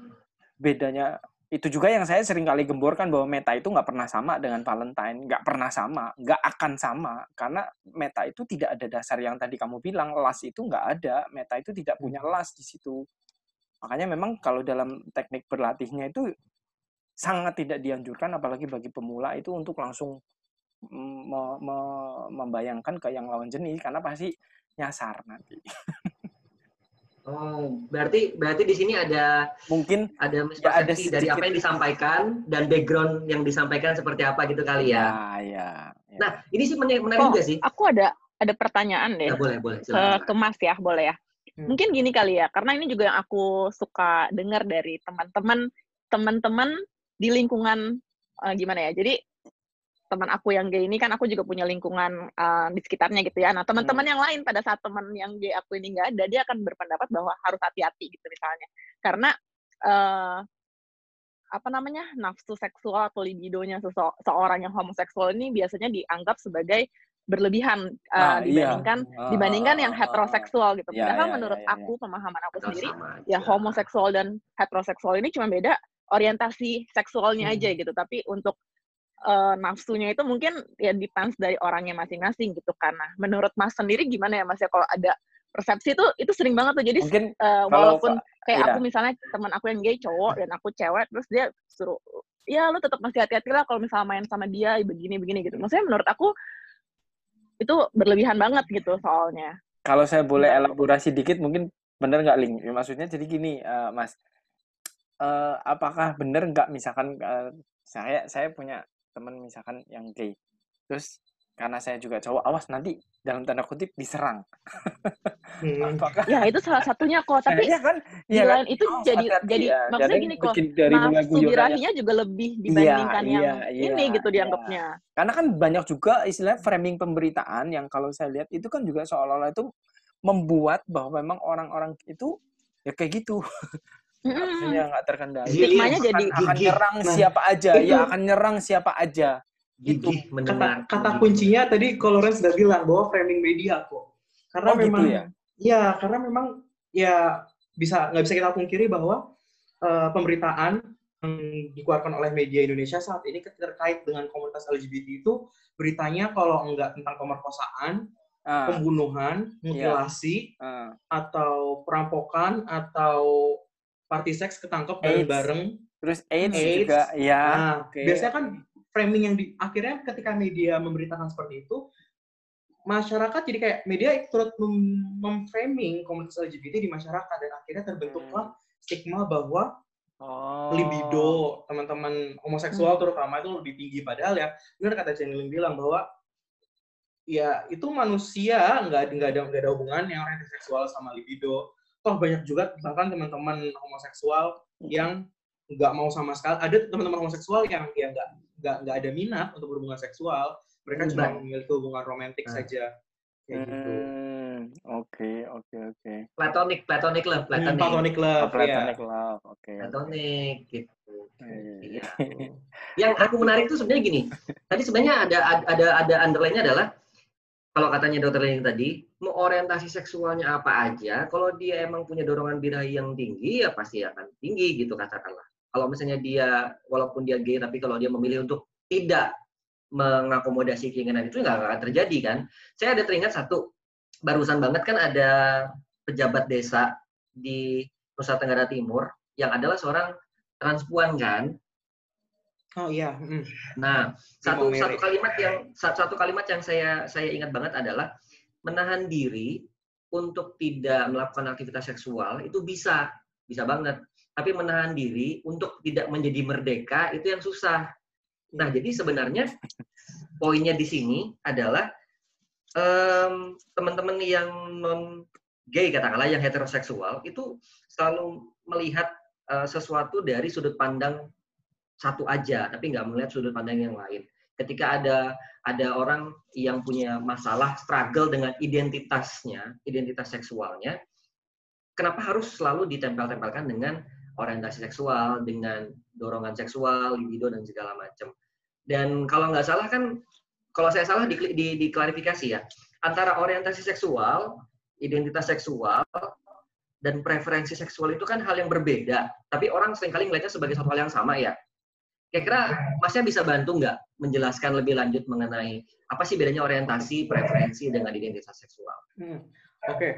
bedanya itu juga yang saya sering kali gemborkan bahwa meta itu nggak pernah sama dengan Valentine, nggak pernah sama, nggak akan sama karena meta itu tidak ada dasar yang tadi kamu bilang las itu nggak ada, meta itu tidak punya hmm. las di situ. Makanya memang kalau dalam teknik berlatihnya itu sangat tidak dianjurkan apalagi bagi pemula itu untuk langsung me me membayangkan ke yang lawan jenis karena pasti nyasar nanti. [laughs] Oh, berarti berarti di sini ada mungkin ada ya ada dari apa yang disampaikan dan background yang disampaikan seperti apa gitu kali ya. Ya, ya. ya. Nah, ini sih menarik, menarik oh, juga sih. Aku ada ada pertanyaan deh. Ya, boleh, boleh. Ke, ke Mas ya, boleh ya. Hmm. Mungkin gini kali ya, karena ini juga yang aku suka dengar dari teman-teman teman-teman di lingkungan uh, gimana ya. Jadi teman aku yang gay ini kan aku juga punya lingkungan uh, di sekitarnya gitu ya. Nah teman-teman hmm. yang lain pada saat teman yang gay aku ini nggak ada, dia akan berpendapat bahwa harus hati-hati gitu misalnya, karena uh, apa namanya nafsu seksual atau libidonya seseorang yang homoseksual ini biasanya dianggap sebagai berlebihan uh, dibandingkan iya. dibandingkan yang heteroseksual gitu. Iya, Padahal iya, menurut iya, iya. aku pemahaman aku sendiri ya homoseksual dan heteroseksual ini cuma beda orientasi seksualnya hmm. aja gitu. Tapi untuk uh, nafsunya itu mungkin ya depends dari orangnya masing-masing gitu karena menurut Mas sendiri gimana ya Mas ya kalau ada persepsi itu itu sering banget tuh jadi mungkin uh, walaupun kayak iya. aku misalnya teman aku yang gay cowok dan aku cewek terus dia suruh ya lu tetap masih hati-hati lah kalau misalnya main sama dia begini begini gitu maksudnya menurut aku itu berlebihan banget gitu soalnya. Kalau saya boleh elaborasi dikit mungkin benar nggak link? Ya, maksudnya jadi gini, uh, Mas. Uh, apakah benar nggak misalkan uh, saya saya punya teman misalkan yang gay, terus karena saya juga cowok, awas nanti dalam tanda kutip diserang. Hmm. [laughs] Apakah? Ya itu salah satunya kok. Tapi ya kan, ya kan? lain itu oh, jadi jadi ya. maksudnya gini kok. Nafsu birahinya juga lebih iya, dibandingkan ya, yang ya, ini ya, gitu dianggapnya. Ya. Karena kan banyak juga istilah framing pemberitaan yang kalau saya lihat itu kan juga seolah-olah itu membuat bahwa memang orang-orang itu ya kayak gitu. [laughs] Artinya nggak terkendali. Stigmanya jadi akan, akan nyerang nah, siapa aja, itu. ya akan nyerang siapa aja. Gitu. Kata, kata kuncinya tadi kalau sudah bilang bahwa framing media kok. Karena oh, gitu memang gitu ya? ya karena memang ya bisa nggak bisa kita pungkiri bahwa uh, pemberitaan yang dikeluarkan oleh media Indonesia saat ini terkait dengan komunitas LGBT itu beritanya kalau enggak tentang pemerkosaan, uh, pembunuhan, iya. mutilasi, yeah. uh. atau perampokan atau party seks ketangkep bareng-bareng. Terus AIDS, AIDS juga, ya. Nah, okay. Biasanya kan framing yang di akhirnya ketika media memberitakan seperti itu masyarakat jadi kayak media turut memframing komunitas LGBT di masyarakat dan akhirnya terbentuklah hmm. stigma bahwa oh. libido teman-teman homoseksual hmm. terutama itu lebih tinggi padahal ya benar kata Jenny bilang bahwa ya itu manusia nggak nggak ada nggak ada hubungan yang orang seksual sama libido toh banyak juga bahkan teman-teman homoseksual hmm. yang nggak mau sama sekali ada teman-teman homoseksual yang ya nggak nggak nggak ada minat untuk berhubungan seksual mereka cuma memiliki hubungan romantis nah. saja kayak gitu. hmm, gitu oke oke oke platonic platonic love platonic hmm, platonic love oh, platonic yeah. love oke okay. platonic gitu iya. yang aku menarik itu sebenarnya gini tadi sebenarnya ada ada ada underline-nya adalah kalau katanya dokter Lening tadi, mau orientasi seksualnya apa aja, kalau dia emang punya dorongan birahi yang tinggi, ya pasti akan tinggi gitu katakanlah. Kalau misalnya dia, walaupun dia gay, tapi kalau dia memilih untuk tidak mengakomodasi keinginan itu nggak akan terjadi kan. Saya ada teringat satu, barusan banget kan ada pejabat desa di Nusa Tenggara Timur yang adalah seorang transpuan kan. Oh iya. Mm. Nah, satu satu kalimat yang satu kalimat yang saya saya ingat banget adalah menahan diri untuk tidak melakukan aktivitas seksual itu bisa, bisa banget tapi menahan diri untuk tidak menjadi merdeka itu yang susah. Nah, jadi sebenarnya poinnya di sini adalah um, teman-teman yang non gay katakanlah yang heteroseksual itu selalu melihat uh, sesuatu dari sudut pandang satu aja, tapi nggak melihat sudut pandang yang lain. Ketika ada ada orang yang punya masalah struggle dengan identitasnya, identitas seksualnya, kenapa harus selalu ditempel-tempelkan dengan orientasi seksual, dengan dorongan seksual, libido dan segala macam. Dan kalau nggak salah kan, kalau saya salah di, di, diklarifikasi ya, antara orientasi seksual, identitas seksual, dan preferensi seksual itu kan hal yang berbeda. Tapi orang sering kali melihatnya sebagai satu hal yang sama ya. Kira-kira Masnya bisa bantu nggak menjelaskan lebih lanjut mengenai apa sih bedanya orientasi, preferensi dengan identitas seksual? Hmm. Oke, okay.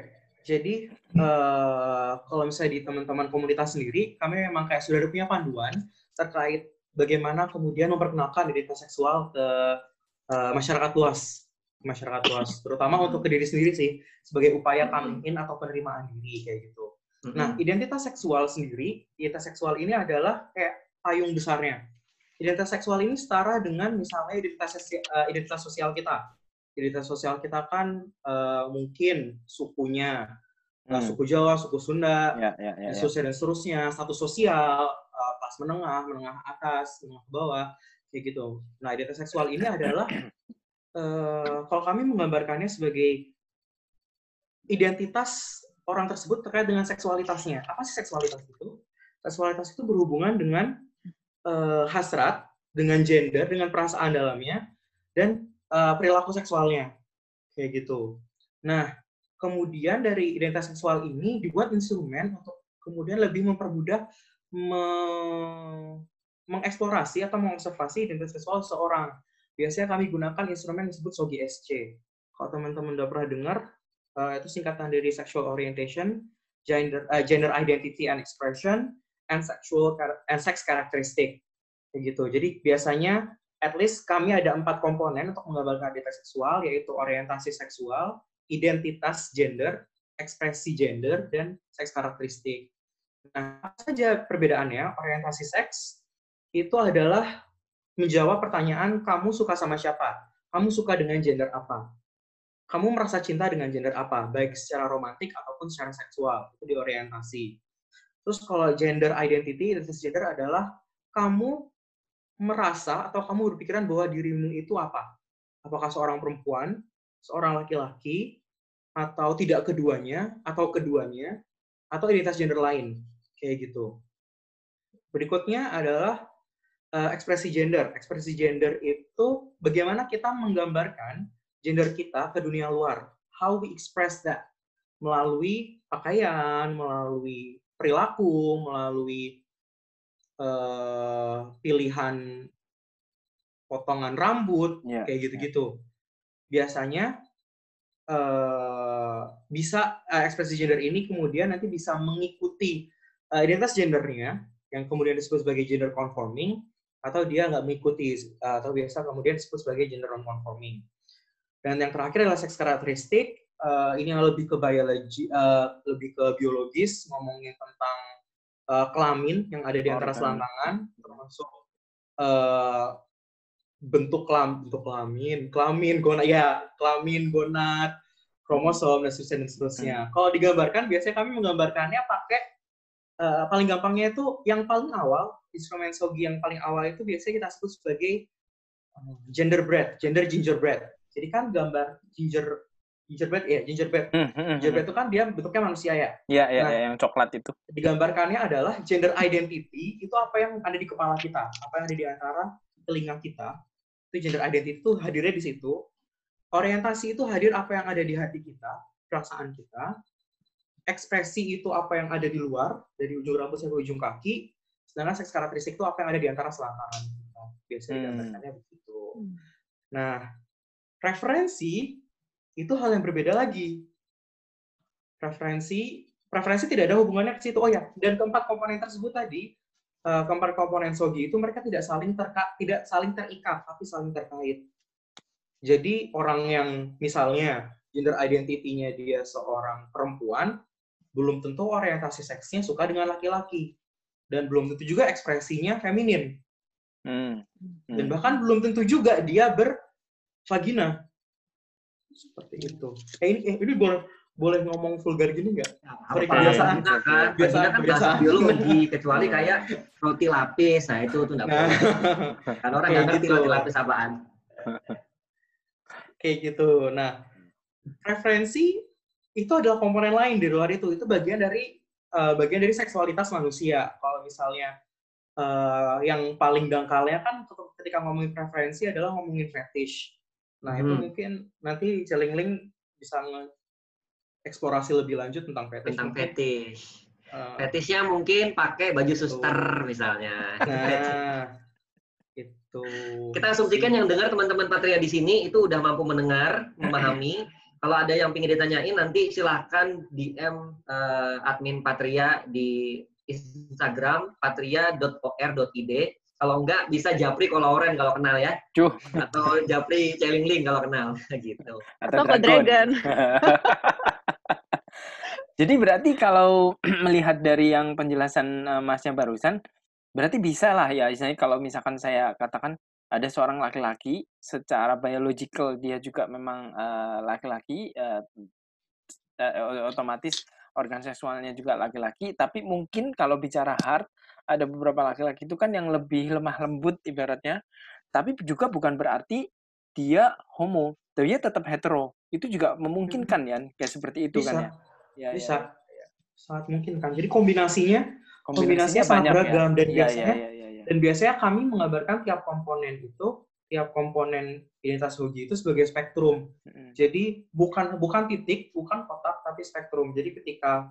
Jadi uh, kalau misalnya di teman-teman komunitas sendiri, kami memang kayak sudah punya panduan terkait bagaimana kemudian memperkenalkan identitas seksual ke uh, masyarakat luas, masyarakat luas, terutama untuk ke diri sendiri sih sebagai upaya coming in atau penerimaan diri kayak gitu. Nah, identitas seksual sendiri, identitas seksual ini adalah kayak payung besarnya. Identitas seksual ini setara dengan misalnya identitas uh, identitas sosial kita identitas sosial kita kan uh, mungkin sukunya, hmm. uh, suku Jawa, suku Sunda, ya, ya, ya, ya. dan seterusnya, status sosial, uh, kelas menengah, menengah atas, menengah ke bawah. kayak gitu. Nah, identitas seksual ini adalah uh, [coughs] kalau kami menggambarkannya sebagai identitas orang tersebut terkait dengan seksualitasnya. Apa sih seksualitas itu? Seksualitas itu berhubungan dengan uh, hasrat, dengan gender, dengan perasaan dalamnya, dan uh, perilaku seksualnya. Kayak gitu. Nah, kemudian dari identitas seksual ini dibuat instrumen untuk kemudian lebih mempermudah me mengeksplorasi atau mengobservasi identitas seksual seseorang. Biasanya kami gunakan instrumen yang disebut SOGI-SC. Kalau teman-teman udah pernah dengar, uh, itu singkatan dari sexual orientation, gender, uh, gender identity and expression, and sexual and sex characteristic. Gitu. Jadi biasanya at least kami ada empat komponen untuk menggambarkan identitas seksual, yaitu orientasi seksual, identitas gender, ekspresi gender, dan seks karakteristik. Nah, apa saja perbedaannya? Orientasi seks itu adalah menjawab pertanyaan kamu suka sama siapa? Kamu suka dengan gender apa? Kamu merasa cinta dengan gender apa? Baik secara romantik ataupun secara seksual. Itu diorientasi. Terus kalau gender identity, identitas gender adalah kamu merasa atau kamu berpikiran bahwa dirimu itu apa? Apakah seorang perempuan, seorang laki-laki, atau tidak keduanya, atau keduanya, atau identitas gender lain, kayak gitu. Berikutnya adalah uh, ekspresi gender. Ekspresi gender itu bagaimana kita menggambarkan gender kita ke dunia luar. How we express that melalui pakaian, melalui perilaku, melalui uh, pilihan potongan rambut, yeah, kayak ya. gitu-gitu. Yeah. Biasanya uh, bisa uh, ekspresi gender ini kemudian nanti bisa mengikuti uh, identitas gendernya yang kemudian disebut sebagai gender conforming atau dia nggak mengikuti atau biasa kemudian disebut sebagai gender non-conforming. Dan yang terakhir adalah seks karakteristik. Uh, ini yang lebih ke biologi, uh, lebih ke biologis, ngomongin tentang uh, kelamin yang ada di antara selangkangan, termasuk uh, bentuk kelam, bentuk kelamin, kelamin, gonad, ya kelamin, gonad, kromosom dan seterusnya dan seterusnya. Hmm. Kalau digambarkan, biasanya kami menggambarkannya pakai uh, paling gampangnya itu yang paling awal instrumen sogi yang paling awal itu biasanya kita sebut sebagai gender bread, gender gingerbread. Jadi kan gambar ginger gingerbread ya, gingerbread. Hmm, hmm, hmm, gingerbread itu kan dia bentuknya manusia ya. Iya, iya, nah, ya, yang coklat itu. Digambarkannya adalah gender identity itu apa yang ada di kepala kita, apa yang ada di antara telinga kita. Itu gender identity itu hadirnya di situ. Orientasi itu hadir apa yang ada di hati kita, perasaan kita. Ekspresi itu apa yang ada di luar, dari ujung rambut sampai ujung kaki Sedangkan seks karakteristik itu apa yang ada di antara selangkangan. Biasanya hmm. gambarkannya begitu. Nah, referensi itu hal yang berbeda lagi. Referensi, preferensi tidak ada hubungannya ke situ. Oh ya, dan keempat komponen tersebut tadi, uh, keempat komponen sogi itu mereka tidak saling terka, tidak saling terikat, tapi saling terkait. Jadi orang yang misalnya gender identity-nya dia seorang perempuan, belum tentu orientasi seksnya suka dengan laki-laki dan belum tentu juga ekspresinya feminin. Hmm. Hmm. Dan bahkan belum tentu juga dia bervagina. Seperti itu. Eh ini, eh, ini boleh boleh ngomong vulgar gini nggak? Sorry, kebiasaan. Kan, kebiasaan kan biasa biologi, kecuali kayak roti lapis, nah itu tuh nggak nah. boleh. Kan orang nggak ngerti gitu. roti lapis apaan. Kayak gitu. Nah, referensi itu adalah komponen lain di luar itu. Itu bagian dari uh, bagian dari seksualitas manusia. Kalau misalnya uh, yang paling dangkalnya kan ketika ngomongin preferensi adalah ngomongin fetish. Nah hmm. itu mungkin nanti Celingling bisa eksplorasi lebih lanjut tentang fetish. Tentang fetish. Uh, Fetishnya mungkin pakai baju suster misalnya. Nah, [laughs] itu. Kita asumsikan yang dengar teman-teman Patria di sini itu udah mampu mendengar, [laughs] memahami kalau ada yang ingin ditanyain nanti silahkan DM uh, eh, admin Patria di Instagram patria.or.id. Kalau enggak bisa Japri Koloren kalau kenal ya. Cuh. Atau Japri Celingling kalau kenal [laughs] gitu. Atau, Atau Dragon. [laughs] Jadi berarti kalau [clears throat] melihat dari yang penjelasan uh, Masnya barusan, berarti bisa lah ya, misalnya kalau misalkan saya katakan ada seorang laki-laki secara biological dia juga memang uh, laki-laki uh, uh, otomatis organ seksualnya juga laki-laki tapi mungkin kalau bicara hard ada beberapa laki-laki itu kan yang lebih lemah lembut ibaratnya. Tapi juga bukan berarti dia homo dia tetap hetero. Itu juga memungkinkan ya kayak seperti itu bisa. kan ya, ya bisa. ya. sangat mungkin kan. Jadi kombinasinya kombinasinya, kombinasinya sangat banyak beragam ya. dan Iya, biasanya iya, iya, iya. dan biasanya kami mengabarkan tiap komponen itu tiap komponen identitas logi itu sebagai spektrum. Jadi bukan bukan titik bukan kotak tapi spektrum. Jadi ketika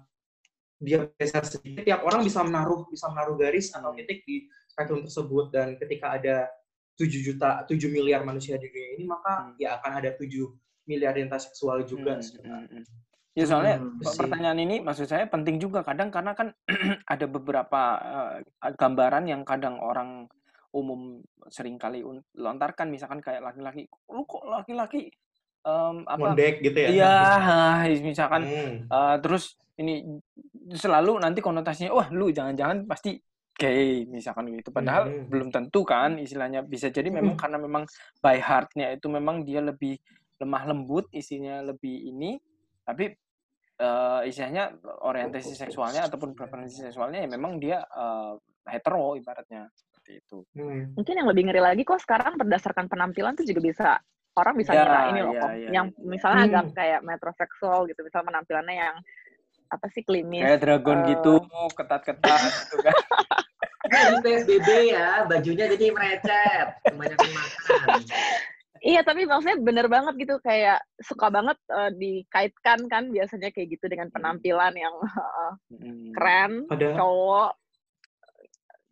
dia geser sedikit tiap orang bisa menaruh bisa menaruh garis atau Hmm. titik di spektrum tersebut dan ketika ada 7 juta 7 miliar manusia di dunia ini maka Hmm. ya akan ada 7 miliar identitas seksual juga Mm, sih. mm, mm. Ya soalnya Hmm, sih. pertanyaan ini maksud saya penting juga kadang karena kan [clears throat] ada beberapa eh, gambaran yang kadang orang umum sering kali lontarkan misalkan kayak laki-laki lu kok laki-laki em, apa Ngondek gitu ya. iya misalkan Hmm. eh, terus ini selalu nanti konotasinya wah lu jangan-jangan pasti gay misalkan gitu padahal Hmm. belum tentu kan istilahnya bisa jadi memang Hmm. karena memang by heart-nya itu memang dia lebih lemah lembut isinya lebih ini tapi eh, istilahnya orientasi seksualnya ataupun preferensi seksualnya ya memang dia eh, hetero ibaratnya seperti itu Hmm. Mungkin yang lebih ngeri lagi kok sekarang berdasarkan penampilan tuh juga bisa orang bisa Ya, ngira ini loh ya, kok. ya, yang ya. misalnya Hmm. agak kayak metroseksual gitu, misalnya penampilannya yang apa sih klimis. kayak dragon eh, gitu ketat-ketat gitu kan [laughs] Kan di PSBB ya, bajunya jadi merecet, kebanyakan makan. Iya, tapi maksudnya bener banget gitu kayak suka banget eh, dikaitkan kan biasanya kayak gitu dengan penampilan yang Mm. keren, Padahal cowok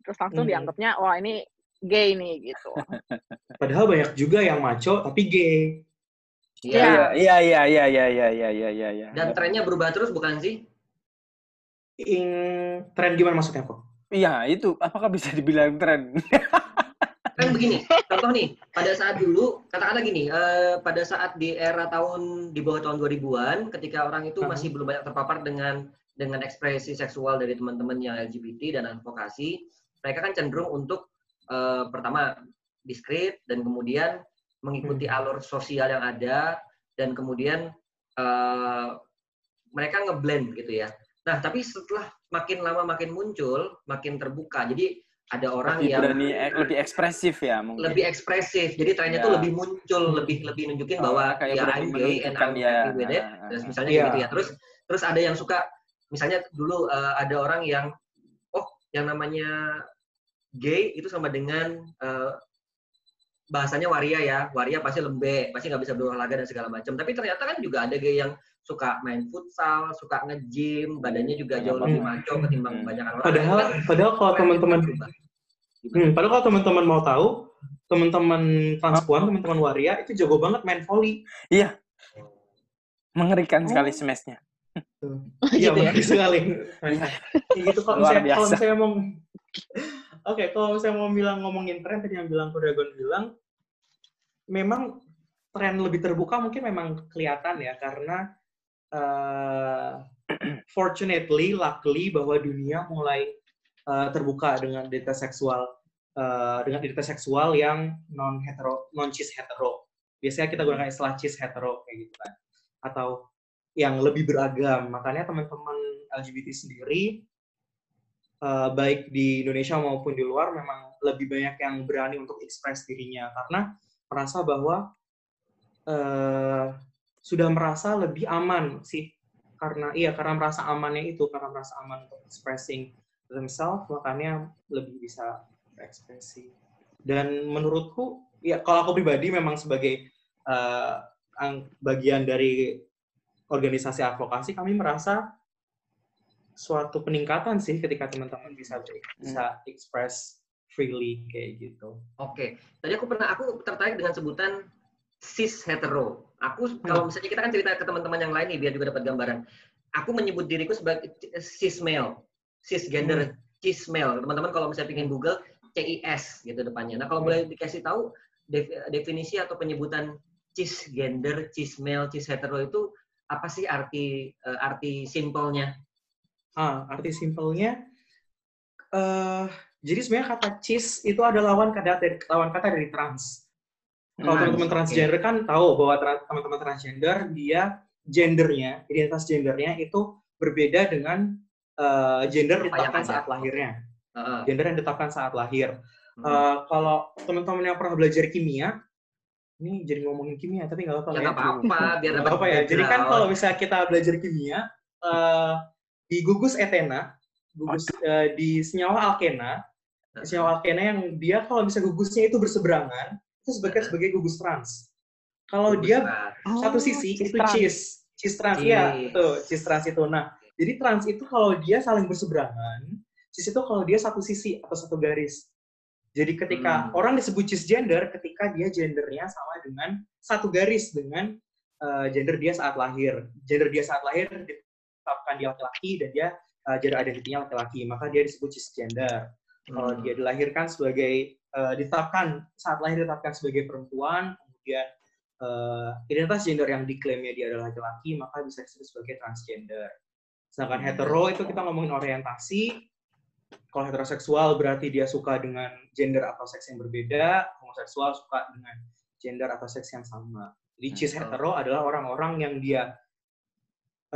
terus langsung Hmm. dianggapnya wah ini gay nih gitu. [laughs] padahal banyak juga yang maco tapi gay. Iya. iya iya iya iya iya iya iya iya iya Dan trennya berubah terus bukan sih? Ing tren gimana maksudnya kok? iya itu apakah bisa dibilang tren [laughs] Kan begini, contoh nih, pada saat dulu, katakanlah gini, eh, pada saat di era tahun, di bawah tahun 2000-an, ketika orang itu Hmm. masih belum banyak terpapar dengan dengan ekspresi seksual dari teman-teman yang LGBT dan advokasi, mereka kan cenderung untuk, eh, pertama, diskret, dan kemudian mengikuti alur sosial yang ada, dan kemudian eh, mereka ngeblend gitu ya. Nah, tapi setelah makin lama makin muncul, makin terbuka. Jadi ada orang lebih yang berani lebih ekspresif ya mungkin lebih ekspresif. Jadi trennya Ya. tuh lebih muncul, lebih lebih nunjukin bahwa kayak ya I'm gay and I'm ya happy with it. Terus ah, misalnya Iya. gitu ya. Terus terus ada yang suka misalnya dulu eh, ada orang yang oh yang namanya gay itu sama dengan eh, bahasanya waria ya. Waria pasti lembek, pasti nggak bisa berolahraga dan segala macam. Tapi ternyata kan juga ada gay yang suka main futsal, suka nge-gym, badannya juga jauh lebih Hmm. maco ketimbang Hmm. kebanyakan orang. Padahal kan padahal kalau teman-teman. Hmm, padahal kalau teman-teman mau tahu, teman-teman transpuan, teman-teman waria itu jago banget main volley. [laughs] mengerikan sekali Oh. smashnya Iya, Gitu ya? sekali. Iya. Kayak gitu kalau misalnya misalnya mau Oke, kalau misalnya mau bilang ngomongin tren tadi yang bilang Dragon bilang memang tren lebih terbuka mungkin memang kelihatan ya karena eh, [clears throat] fortunately, luckily bahwa dunia mulai eh, terbuka dengan identitas seksual eh, dengan identitas seksual yang non hetero, non cis hetero. Biasanya kita gunakan istilah cis hetero kayak gitu kan. Atau yang lebih beragam. Makanya teman-teman LGBT sendiri eh, baik di Indonesia maupun di luar memang lebih banyak yang berani untuk ekspres dirinya. Karena merasa bahwa eh, sudah merasa lebih aman sih. Karena iya karena merasa amannya itu karena merasa aman untuk expressing themselves makanya lebih bisa berekspresi dan menurutku ya kalau aku pribadi memang sebagai ang- bagian dari organisasi advokasi kami merasa suatu peningkatan sih ketika teman-teman bisa bisa express freely kayak gitu. Oke, tadi aku pernah aku tertarik dengan sebutan cis hetero. Aku kalau misalnya kita kan cerita ke teman-teman yang lain nih biar juga dapat gambaran. Aku menyebut diriku sebagai cis male, cis gender cis male. Teman-teman kalau misalnya ingin Google CIS gitu depannya. Nah kalau boleh dikasih tahu def- definisi atau penyebutan cis gender, cis male, cis hetero itu apa sih arti eh, arti simpelnya? Ah, arti simpelnya eh jadi sebenarnya kata cis itu ada lawan kata dari lawan kata dari trans. Kalau Trans, teman-teman transgender kan tahu bahwa tra- teman-teman transgender dia gendernya, identitas gendernya itu berbeda dengan eh, gender yang ditetapkan saat lahirnya. Gender yang ditetapkan saat lahir. Uh, kalau teman-teman yang pernah belajar kimia, ini jadi ngomongin kimia tapi nggak apa-apa ya. ya. Apa-apa, biar apa-apa ya. Jadi kan kalau misalnya kita belajar kimia, uh, di gugus etena, gugus uh, di senyawa alkena, senyawa alkena yang dia kalau misalnya gugusnya itu berseberangan, itu sebagai sebagai gugus trans. Kalau dia oh, satu sisi itu trans. cis, cis trans ya, itu cis trans itu. Nah, jadi trans itu kalau dia saling berseberangan, cis itu kalau dia satu sisi atau satu garis. Jadi ketika hmm. orang disebut cisgender ketika dia gendernya sama dengan satu garis dengan uh, gender dia saat lahir. Gender dia saat lahir ditetapkan dia laki-laki dan dia uh, gender identitinya laki-laki, maka dia disebut cisgender. Hmm. Kalau dia dilahirkan sebagai uh, ditetapkan saat lahir ditetapkan sebagai perempuan, kemudian uh, identitas gender yang diklaimnya dia adalah laki-laki, maka bisa disebut sebagai transgender. Sedangkan hmm. hetero itu kita ngomongin orientasi, kalau heteroseksual berarti dia suka dengan gender atau seks yang berbeda, homoseksual suka dengan gender atau seks yang sama. Jadi cis hmm. hetero adalah orang-orang yang dia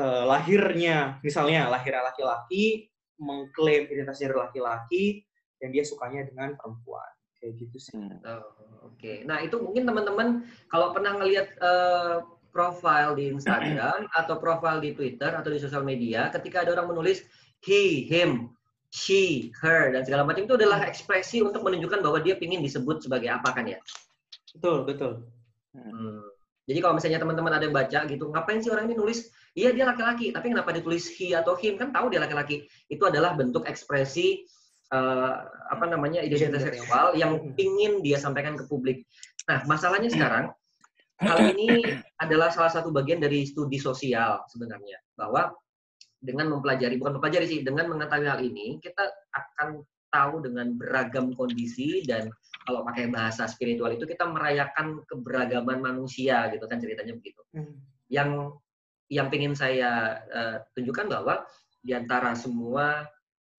uh, lahirnya, misalnya lahir laki-laki, mengklaim identitas gender laki-laki, dan dia sukanya dengan perempuan. Kayak gitu sih. Hmm. Oh, Oke. Okay. Nah itu mungkin teman-teman kalau pernah ngelihat uh, profile di Instagram [clears throat] atau profile di Twitter atau di sosial media, ketika ada orang menulis he, him, she, her, dan segala macam itu adalah ekspresi untuk menunjukkan bahwa dia ingin disebut sebagai apa kan ya? Betul, betul. Hmm. Jadi kalau misalnya teman-teman ada yang baca gitu, ngapain sih orang ini nulis, iya dia laki-laki, tapi kenapa ditulis he atau him? Kan tahu dia laki-laki. Itu adalah bentuk ekspresi uh, apa namanya identitas seksual yang hmm. ingin dia sampaikan ke publik. Nah, masalahnya sekarang hal [clears throat] ini adalah salah satu bagian dari studi sosial sebenarnya bahwa dengan mempelajari, bukan mempelajari sih, dengan mengetahui hal ini, kita akan tahu dengan beragam kondisi dan kalau pakai bahasa spiritual itu kita merayakan keberagaman manusia gitu kan ceritanya begitu. Hmm. Yang yang ingin saya uh, tunjukkan bahwa di antara semua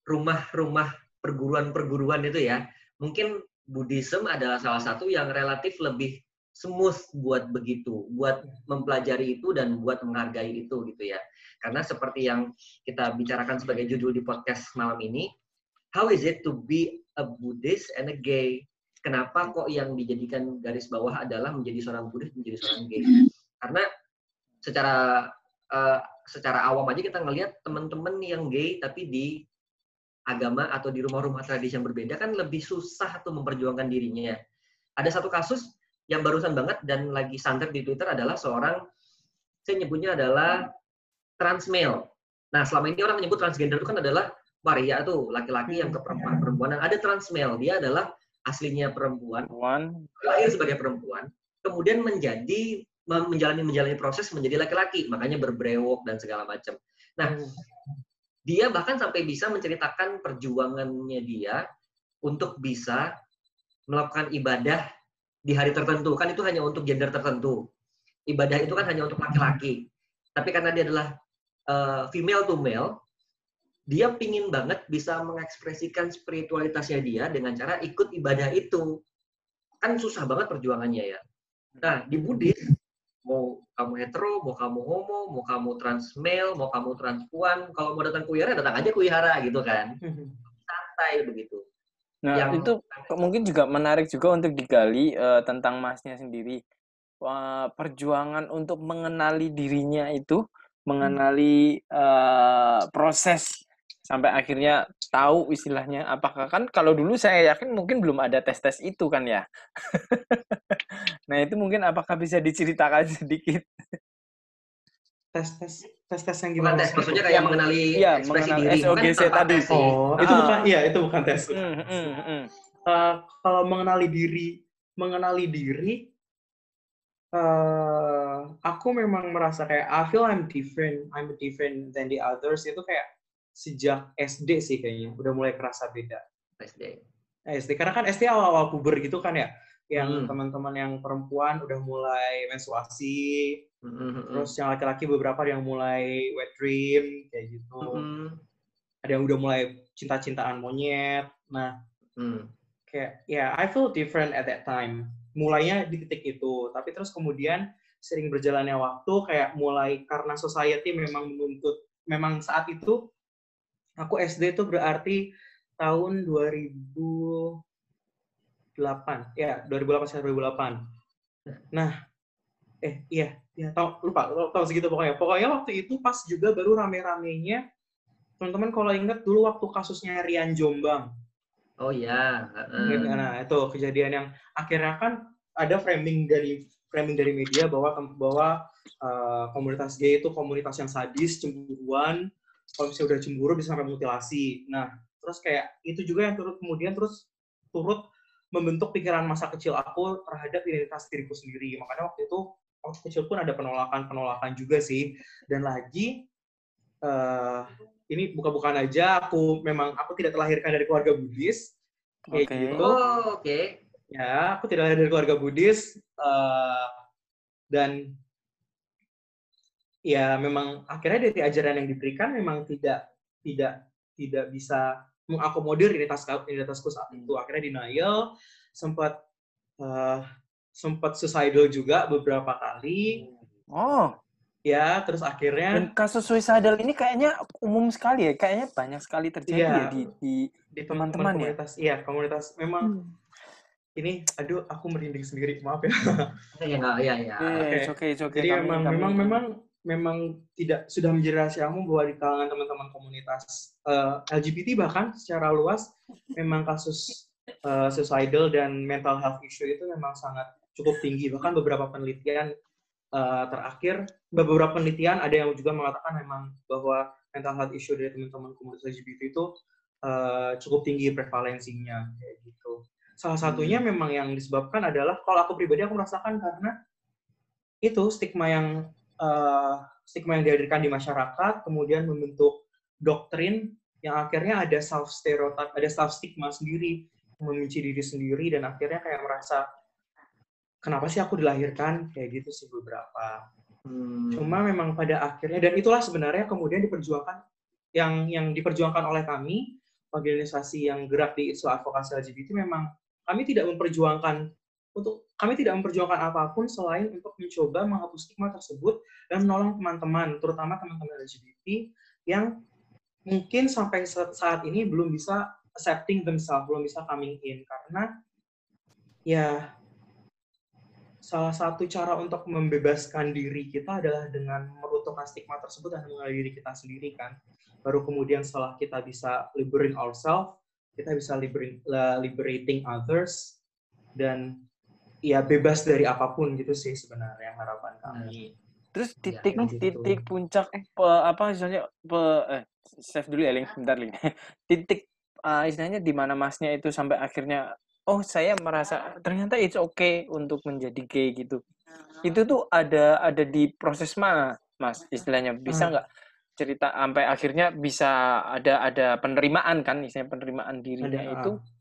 rumah-rumah perguruan-perguruan itu ya, mungkin Buddhism adalah salah satu yang relatif lebih smooth buat begitu, buat mempelajari itu dan buat menghargai itu gitu ya. Karena seperti yang kita bicarakan sebagai judul di podcast malam ini, how is it to be a Buddhist and a gay? Kenapa kok yang dijadikan garis bawah adalah menjadi seorang Buddhis, menjadi seorang gay? Karena secara uh, secara awam aja kita ngelihat teman-teman yang gay tapi di agama atau di rumah-rumah tradisi yang berbeda kan lebih susah tuh memperjuangkan dirinya. Ada satu kasus yang barusan banget dan lagi santer di Twitter adalah seorang saya nyebutnya adalah trans male. Nah, selama ini orang menyebut transgender itu kan adalah waria tuh, laki-laki yang ke perempuan. perempuan. Dan ada trans male, dia adalah aslinya perempuan, lahir sebagai perempuan, kemudian menjadi menjalani menjalani proses menjadi laki-laki, makanya berbrewok dan segala macam. Nah, hmm. dia bahkan sampai bisa menceritakan perjuangannya dia untuk bisa melakukan ibadah di hari tertentu. Kan itu hanya untuk gender tertentu. Ibadah itu kan hanya untuk laki-laki. Tapi karena dia adalah uh, female to male, dia pingin banget bisa mengekspresikan spiritualitasnya dia dengan cara ikut ibadah itu. Kan susah banget perjuangannya ya. Nah, di Buddhis, mau kamu hetero, mau kamu homo, mau kamu trans male, mau kamu transpuan, kalau mau datang kuyara, datang aja kuyara gitu kan. [laughs] Santai begitu. Nah, yang... itu mungkin juga menarik juga untuk digali uh, tentang masnya sendiri. Uh, perjuangan untuk mengenali dirinya itu mengenali uh, proses sampai akhirnya tahu istilahnya apakah kan kalau dulu saya yakin mungkin belum ada tes tes itu kan ya. [laughs] Nah itu mungkin apakah bisa diceritakan [laughs] sedikit? Tes tes tes tes yang gimana tes maksudnya kayak mengenali ya, ekspresi mengenali diri. SOGC kan tadi. oh. Itu bukan iya itu bukan tes. Mm, mm, mm. Uh, kalau mengenali diri mengenali diri uh, aku memang merasa kayak I feel I'm different, I'm different than the others. Itu kayak sejak SD sih kayaknya udah mulai kerasa beda. SD. SD karena kan SD awal-awal puber gitu kan ya, yang hmm. teman-teman yang perempuan udah mulai menstruasi, hmm. hmm, hmm. terus yang laki-laki beberapa yang mulai wet dream kayak gitu. Hmm. Ada yang udah mulai cinta-cintaan monyet. Nah, hmm. kayak ya yeah, I feel different at that time mulainya di titik itu tapi terus kemudian sering berjalannya waktu kayak mulai karena society memang menuntut memang saat itu aku SD itu berarti tahun 2000 2008 ya 2008 saya 2008 nah eh iya ya tau lupa tahu segitu pokoknya. Pokoknya waktu itu pas juga baru rame-ramenya teman-teman kalau ingat dulu waktu kasusnya Rian Jombang. Oh ya uh. nah itu kejadian yang akhirnya kan ada framing dari framing dari media bahwa bahwa uh, komunitas gay itu komunitas yang sadis cemburuan kalau misalnya udah cemburu bisa sampai mutilasi nah terus kayak itu juga yang turut kemudian terus turut membentuk pikiran masa kecil aku terhadap identitas diriku sendiri makanya waktu itu waktu kecil pun ada penolakan-penolakan juga sih. Dan lagi uh, ini buka-bukaan aja aku memang aku tidak terlahirkan dari keluarga Buddhis. Oke. Okay. Gitu. Oh, oke. Okay. Ya, aku tidak lahir dari keluarga Buddhis uh, dan ya memang akhirnya dari ajaran yang diberikan memang tidak tidak tidak bisa mengakomodir identitas identitasku saat itu. Akhirnya denial, sempat uh, sempat suicidal juga beberapa kali. Oh. Ya, terus akhirnya Dan kasus suicidal ini kayaknya umum sekali ya, kayaknya banyak sekali terjadi ya, ya di di, di teman-teman ya. Iya, komunitas memang hmm. ini aduh aku merinding sendiri, maaf ya. [laughs] Iya, iya, iya. Oke, oke, oke. Jadi kami, memang kami, memang memang memang tidak sudah menjadi rahasia umum bahwa di kalangan teman-teman komunitas uh, eh, LGBT bahkan secara luas memang kasus uh, suicidal dan mental health issue itu memang sangat cukup tinggi. Bahkan beberapa penelitian uh, terakhir, beberapa penelitian ada yang juga mengatakan memang bahwa mental health issue dari teman-teman komunitas LGBT itu uh, cukup tinggi prevalensinya kayak gitu. Salah satunya hmm. memang yang disebabkan adalah kalau aku pribadi aku merasakan karena itu stigma yang uh, stigma yang dihadirkan di masyarakat kemudian membentuk doktrin yang akhirnya ada self stereotype, ada self stigma sendiri, membenci diri sendiri dan akhirnya kayak merasa kenapa sih aku dilahirkan kayak gitu sih beberapa hmm. cuma memang pada akhirnya dan itulah sebenarnya kemudian diperjuangkan yang yang diperjuangkan oleh kami organisasi yang gerak di isu advokasi LGBT memang kami tidak memperjuangkan untuk kami tidak memperjuangkan apa pun selain untuk mencoba menghapus stigma tersebut dan menolong teman-teman terutama teman-teman LGBT yang mungkin sampai saat ini belum bisa accepting themselves belum bisa coming in karena ya salah satu cara untuk membebaskan diri kita adalah dengan meruntuhkan stigma tersebut dan mengenali diri kita sendiri kan. Baru kemudian setelah kita bisa liberating ourselves, kita bisa liberating, liberating others dan ya bebas dari apa pun gitu sih sebenarnya harapan kami. Terus titik ya, gitu. titik puncak pe, apa misalnya pe, eh save dulu ya Ling, bentar Ling. [laughs] titik uh, istilahnya di mana masnya itu sampai akhirnya oh saya merasa ternyata it's okay untuk menjadi gay gitu itu tuh ada ada di proses mana mas istilahnya bisa hmm. nggak hmm. cerita sampai akhirnya bisa ada ada penerimaan kan istilahnya penerimaan dirinya ada, itu uh,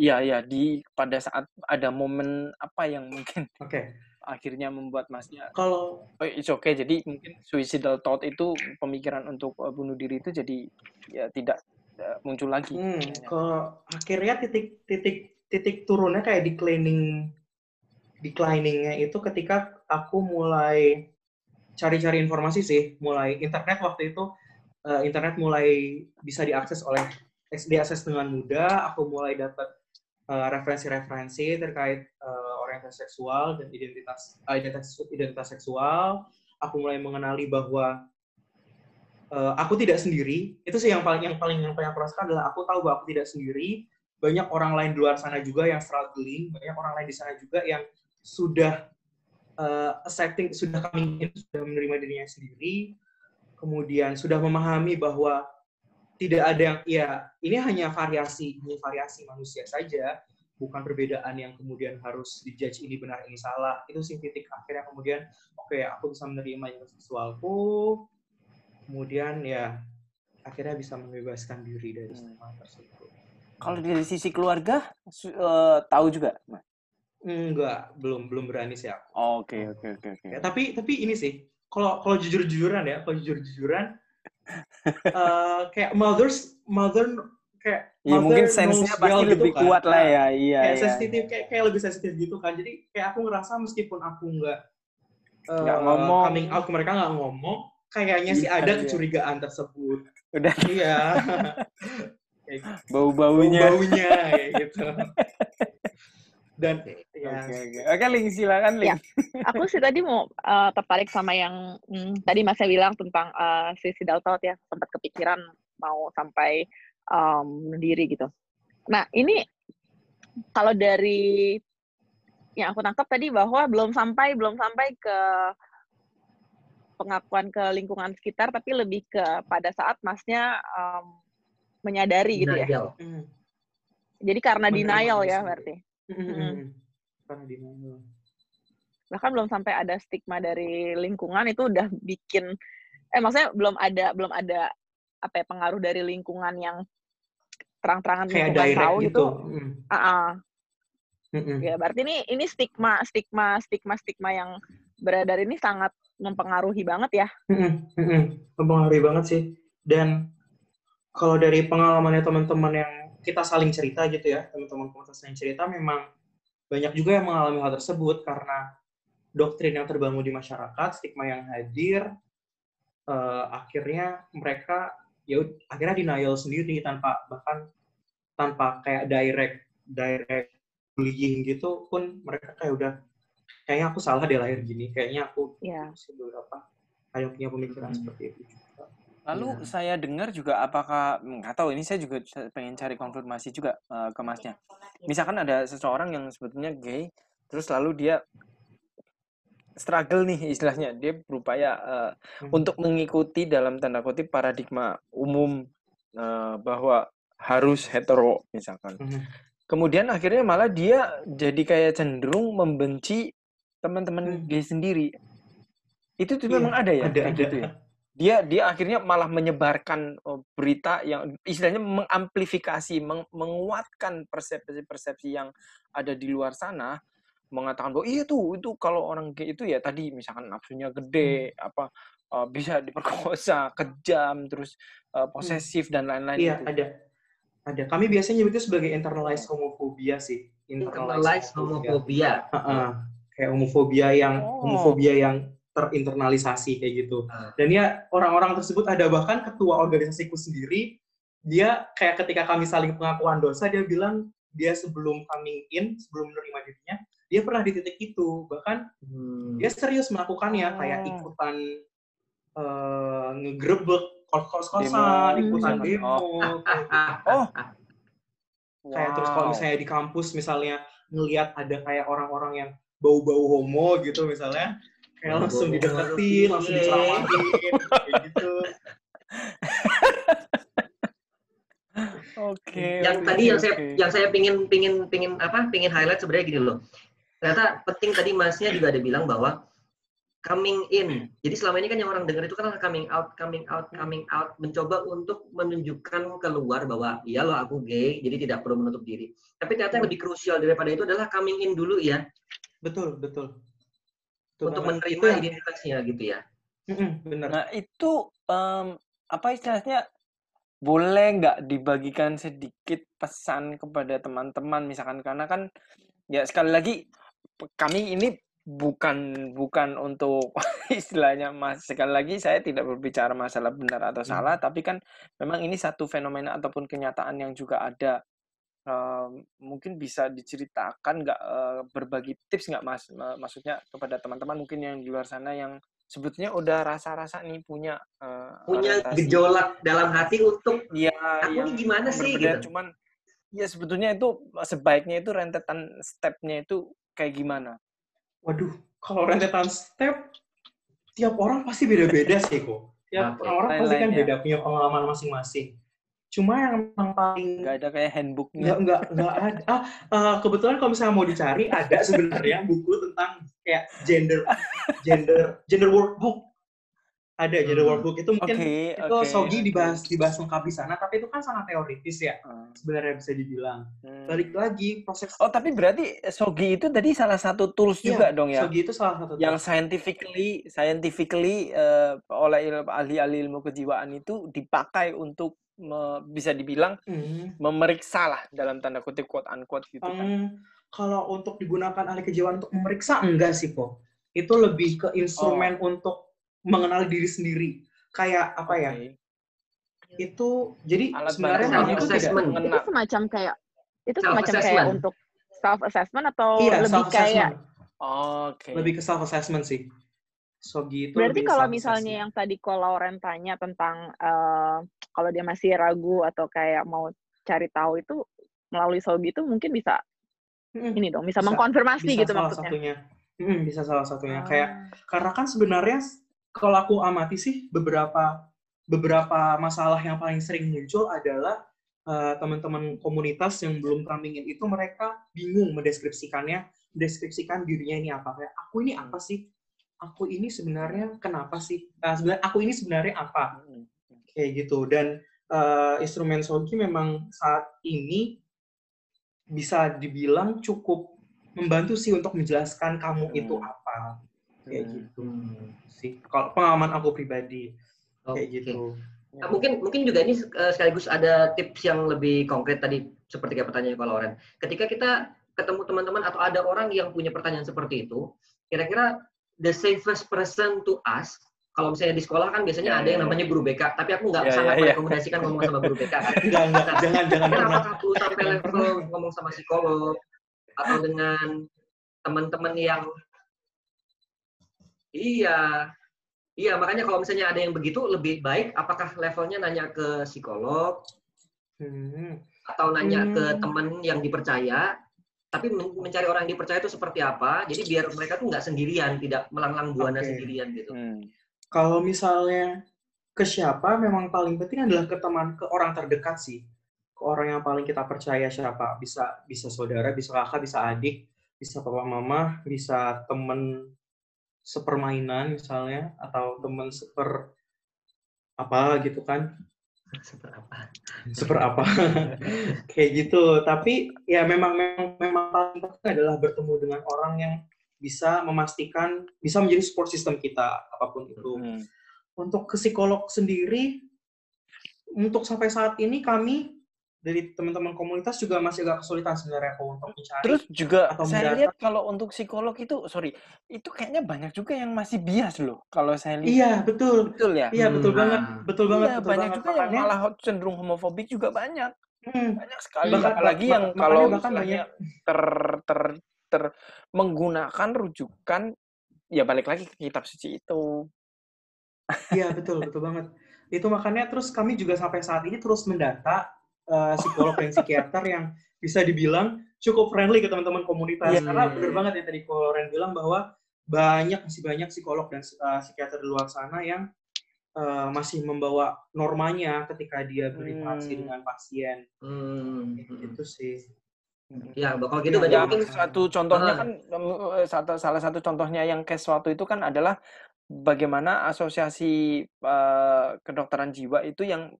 ya ya di pada saat ada momen apa yang mungkin [laughs] okay. akhirnya membuat masnya kalau oh, it's okay jadi mungkin suicidal thought itu pemikiran untuk uh, bunuh diri itu jadi ya tidak muncul lagi. Hmm, kalau akhirnya titik titik titik turunnya kayak declining decliningnya itu ketika aku mulai cari-cari informasi sih, mulai internet waktu itu uh, internet mulai bisa diakses oleh diakses dengan mudah, aku mulai dapat uh, referensi-referensi terkait uh, orientasi seksual dan identitas identitas identitas seksual. Aku mulai mengenali bahwa uh, aku tidak sendiri. Itu sih yang paling yang paling yang paling aku rasakan adalah aku tahu bahwa aku tidak sendiri. Banyak orang lain di luar sana juga yang struggling banyak orang lain di sana juga yang sudah uh, accepting sudah coming in sudah menerima dirinya sendiri. Kemudian sudah memahami bahwa tidak ada yang ya ini hanya variasi ini variasi manusia saja bukan perbedaan yang kemudian harus dijudge ini benar ini salah itu sih titik akhirnya kemudian oke okay, aku bisa menerima seksualku kemudian ya akhirnya bisa membebaskan diri dari hmm. semua tersebut. Kalau dari sisi keluarga uh, tahu juga, Enggak, belum belum berani sih aku. Oke oke oke oke. Ya, tapi tapi ini sih, kalau kalau jujur jujuran ya, kalau jujur jujuran, uh, kayak mothers mother kayak ya, mungkin sense-nya pasti gitu lebih kan. kuat lah ya, iya. Kayak iya, sensitif, iya. kayak kayak lebih sensitif gitu kan. Jadi kayak aku ngerasa meskipun aku nggak uh, ngomong, coming out mereka nggak ngomong, kayaknya sih ada iya. kecurigaan tersebut. Udah. Iya. [laughs] Bau-baunya. Bau-baunya kayak gitu. [laughs] Dan ya, Oke, oke. Oke, Ling, silakan, Ling. Ya. [laughs] aku sih tadi mau uh, tertarik sama yang hmm, tadi Mas bilang tentang uh, si Sidal Taut ya, sempat kepikiran mau sampai um, diri gitu. Nah, ini kalau dari yang aku tangkap tadi bahwa belum sampai belum sampai ke pengakuan ke lingkungan sekitar, tapi lebih ke pada saat masnya um, menyadari gitu ya. Denial. hmm, Jadi karena denial diri ya berarti. Hmm, hmm. Denial. bahkan belum sampai ada stigma dari lingkungan itu udah bikin eh maksudnya belum ada belum ada apa ya pengaruh dari lingkungan yang terang-terangan Kayak direct tahu gitu. gitu. Hmm, Ah, ah. hmm, hmm. ya berarti ini ini stigma stigma stigma stigma yang beredar ini sangat mempengaruhi banget ya. Mm-mm, mm-mm. Mempengaruhi banget sih. Dan kalau dari pengalamannya teman-teman yang kita saling cerita gitu ya, teman-teman komunitas yang cerita memang banyak juga yang mengalami hal tersebut karena doktrin yang terbangun di masyarakat, stigma yang hadir, eh, akhirnya mereka ya akhirnya denial sendiri tanpa bahkan tanpa kayak direct direct bullying gitu pun mereka kayak udah kayaknya aku salah deh lahir gini, kayaknya aku Ya. masih beberapa ada punya pemikiran Hmm. seperti itu juga. Lalu Iya. saya dengar juga apakah nggak tahu ini saya juga pengen cari konfirmasi juga eh, ke masnya. Misalkan ada seseorang yang sebetulnya gay, terus lalu dia struggle nih istilahnya, dia berupaya eh, Hmm. untuk mengikuti dalam tanda kutip paradigma umum eh, bahwa harus hetero misalkan. Mhm. Kemudian akhirnya malah dia jadi kayak cenderung membenci teman-teman Hmm. gay sendiri. Itu tuh Iya, memang ada ya ada, ada. gitu ya. Dia dia akhirnya malah menyebarkan eh, berita yang istilahnya mengamplifikasi, meng- menguatkan persepsi-persepsi yang ada di luar sana, mengatakan bahwa iya tuh itu kalau orang gay itu ya tadi misalkan nafsunya gede, apa eh, bisa diperkosa, [laughs] kejam, terus eh, posesif dan lain-lain Iya, itu. ada. Ada. Kami biasanya nyebutnya sebagai internalized homophobia sih. Internalized homophobia. Heeh. Kayak homofobia yang Oh. homofobia yang terinternalisasi kayak gitu. Ah. Dan ya orang-orang tersebut ada bahkan ketua organisasiku sendiri dia kayak ketika kami saling pengakuan dosa dia bilang dia sebelum coming in, sebelum menerima dirinya, dia pernah di titik itu. Bahkan Hmm. dia serius melakukannya kayak Oh. ikutan eh ngegrebek kos-kosan, Demo, ikutan misalkan. demo, kayak gitu. Oh. kayak terus kalau Wow. misalnya di kampus misalnya ngelihat ada kayak orang-orang yang bau-bau homo gitu misalnya langsung dideketin, langsung iya. diceramahin kayak gitu. [laughs] Oke. yang oke, tadi yang oke, saya yang saya pingin pingin pingin apa pingin highlight sebenarnya gini loh ternyata penting tadi masnya juga ada bilang bahwa coming in jadi selama ini kan yang orang dengar itu kan coming out coming out coming out mencoba untuk menunjukkan keluar bahwa iya loh aku gay jadi tidak perlu menutup diri tapi ternyata yang lebih krusial daripada itu adalah coming in dulu ya Betul, betul. Betul untuk banget. menerima Itu yang- identitasnya gitu ya bener. Nah, itu em, apa istilahnya boleh nggak dibagikan sedikit pesan kepada teman-teman misalkan karena kan ya sekali lagi kami ini bukan bukan untuk [laughs] istilahnya mas sekali lagi saya tidak berbicara masalah benar atau salah tapi kan memang ini satu fenomena ataupun kenyataan yang juga ada Em, mungkin bisa diceritakan nggak eh, berbagi tips nggak mas Ma- maksudnya kepada teman-teman mungkin yang di luar sana yang sebetulnya udah rasa-rasa nih punya eh, punya orientasi gejolak dalam hati untuk Iya, aku ini gimana sih gitu cuman ya sebetulnya itu sebaiknya itu rentetan stepnya itu kayak gimana Waduh, kalau rentetan step, tiap orang pasti beda-beda sih kok. Tiap Oke. orang pasti kan beda punya pengalaman masing-masing. Cuma yang memang paling nggak ada kayak handbooknya nggak nggak nggak ada. Ah, eh, kebetulan kalau misalnya mau dicari ada sebenarnya buku tentang kayak gender gender gender workbook. Ada Hmm. workbook itu mungkin itu oke, Sogi oke. dibahas dibahas lengkap di sana, tapi itu kan sangat teoritis ya Ah, sebenarnya bisa dibilang. hmm. Balik lagi proses oh tapi berarti Sogi itu tadi salah satu tools Iya, juga dong ya Sogi itu salah satu yang scientifically scientifically eh, oleh ahli-ahli ilmu kejiwaan itu dipakai untuk me- bisa dibilang Hmm. memeriksa lah dalam tanda kutip quote unquote gitu kan. Em, kalau untuk digunakan ahli kejiwaan untuk memeriksa enggak sih kok. Itu lebih ke instrumen Oh. untuk mengenali diri sendiri. Kayak apa ya? Oke. itu jadi Alat sebenarnya memang itu tidak itu semacam kayak itu Self semacam kayak assessment. untuk self assessment atau iya lebih self kayak Oke. lebih ke self assessment sih Sogi itu berarti kalau misalnya yang tadi kalau Lauren tanya tentang eh, kalau dia masih ragu atau kayak mau cari tahu itu melalui Sogi itu mungkin bisa Mm-mm. ini dong bisa, Bisa- mengkonfirmasi bisa gitu salah maksudnya satunya Mm-mm, bisa salah satunya kayak Ah. karena kan sebenarnya kalau aku amati sih beberapa beberapa masalah yang paling sering muncul adalah eh, teman-teman komunitas yang belum coming in itu mereka bingung mendeskripsikannya mendeskripsikan dirinya ini apa. Kayak aku ini apa sih? Aku ini sebenarnya kenapa sih? Eh, sebenarnya aku ini sebenarnya apa? Hmm. kayak gitu. Dan eh, instrumen sogi memang saat ini bisa dibilang cukup membantu sih untuk menjelaskan kamu Hmm. itu apa kayak Hmm. gitu sih kalau pengalaman aku pribadi kayak Oke. gitu Nah, mungkin mungkin juga ini eh, sekaligus ada tips yang lebih konkret tadi seperti kayak pertanyaan kalau Loren. Ketika kita ketemu teman-teman atau ada orang yang punya pertanyaan seperti itu, kira-kira the safest person to ask kalau misalnya di sekolah kan biasanya Ya, ada yang ya, namanya guru BK, tapi aku nggak Ya, sangat ya, ya. merekomendasikan ngomong sama guru BK kan. [laughs] enggak enggak jangan jangan pernah apakah perlu sampai level ngomong sama psikolog atau dengan teman-teman yang iya iya makanya kalau misalnya ada yang begitu lebih baik apakah levelnya nanya ke psikolog Hmm. atau nanya ke Hmm. teman yang dipercaya tapi men- mencari orang yang dipercaya itu seperti apa jadi biar mereka tuh nggak sendirian tidak melanglang buana Oke. sendirian gitu Hmm. kalau misalnya ke siapa memang paling penting adalah ke teman ke orang terdekat sih ke orang yang paling kita percaya siapa bisa bisa saudara bisa kakak bisa adik bisa papa mama bisa temen sepermainan misalnya atau temen seper apa gitu kan? Seperti apa? Seper apa? [laughs] Kayak gitu. Tapi ya memang memang memang paling penting adalah bertemu dengan orang yang bisa memastikan bisa menjadi support system kita apa pun itu. Hmm. untuk ke psikolog sendiri untuk sampai saat ini kami dari teman-teman komunitas juga masih agak kesulitan sebenarnya kok untuk mencari Terus juga atau saya mendata. lihat kalau untuk psikolog itu, sorry, itu kayaknya banyak juga yang masih bias loh. Kalau saya lihat, iya betul betul ya. iya betul Hmm. banget betul banget Iya, betul banyak banget juga yang makanya malah cenderung homofobik juga banyak, hmm, banyak sekali. Bahkan- Apalagi yang makanya kalau bahkan istilahnya ter ter ter menggunakan rujukan, ya balik lagi ke kitab suci itu. iya betul betul banget itu makanya terus kami juga sampai saat ini terus mendata eh, psikolog dan psikiater yang bisa dibilang cukup friendly ke teman-teman komunitas Iya. karena benar banget yang tadi Koren bilang bahwa banyak masih banyak psikolog dan eh, psikiater di luar sana yang eh, masih membawa normanya ketika dia berinteraksi Hmm. dengan pasien hmm. itu sih ya kalau gitu Ya, mungkin satu contohnya Ah. kan eh, satu salah satu contohnya yang case waktu itu kan adalah bagaimana asosiasi eh, kedokteran jiwa itu yang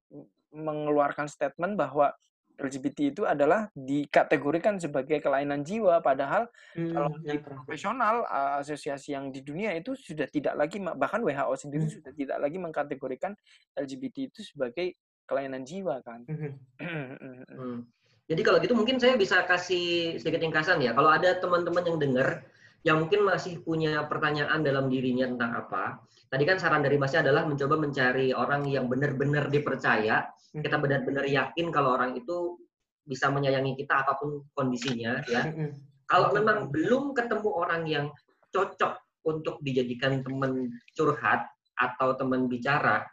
mengeluarkan statement bahwa LGBT itu adalah dikategorikan sebagai kelainan jiwa padahal Hmm, kalau yang di profesional uh, asosiasi yang di dunia itu sudah tidak lagi bahkan WHO sendiri Hmm. sudah tidak lagi mengkategorikan LGBT itu sebagai kelainan jiwa kan. Mhm. [clears throat] Hmm. Jadi kalau gitu mungkin saya bisa kasih sedikit ringkasan ya. Kalau ada teman-teman yang dengar yang mungkin masih punya pertanyaan dalam dirinya tentang apa. Tadi kan saran dari Masnya adalah mencoba mencari orang yang benar-benar dipercaya. Kita benar-benar yakin kalau orang itu bisa menyayangi kita apa pun kondisinya ya. Mhm. Kalau memang belum ketemu orang yang cocok untuk dijadikan teman curhat atau teman bicara,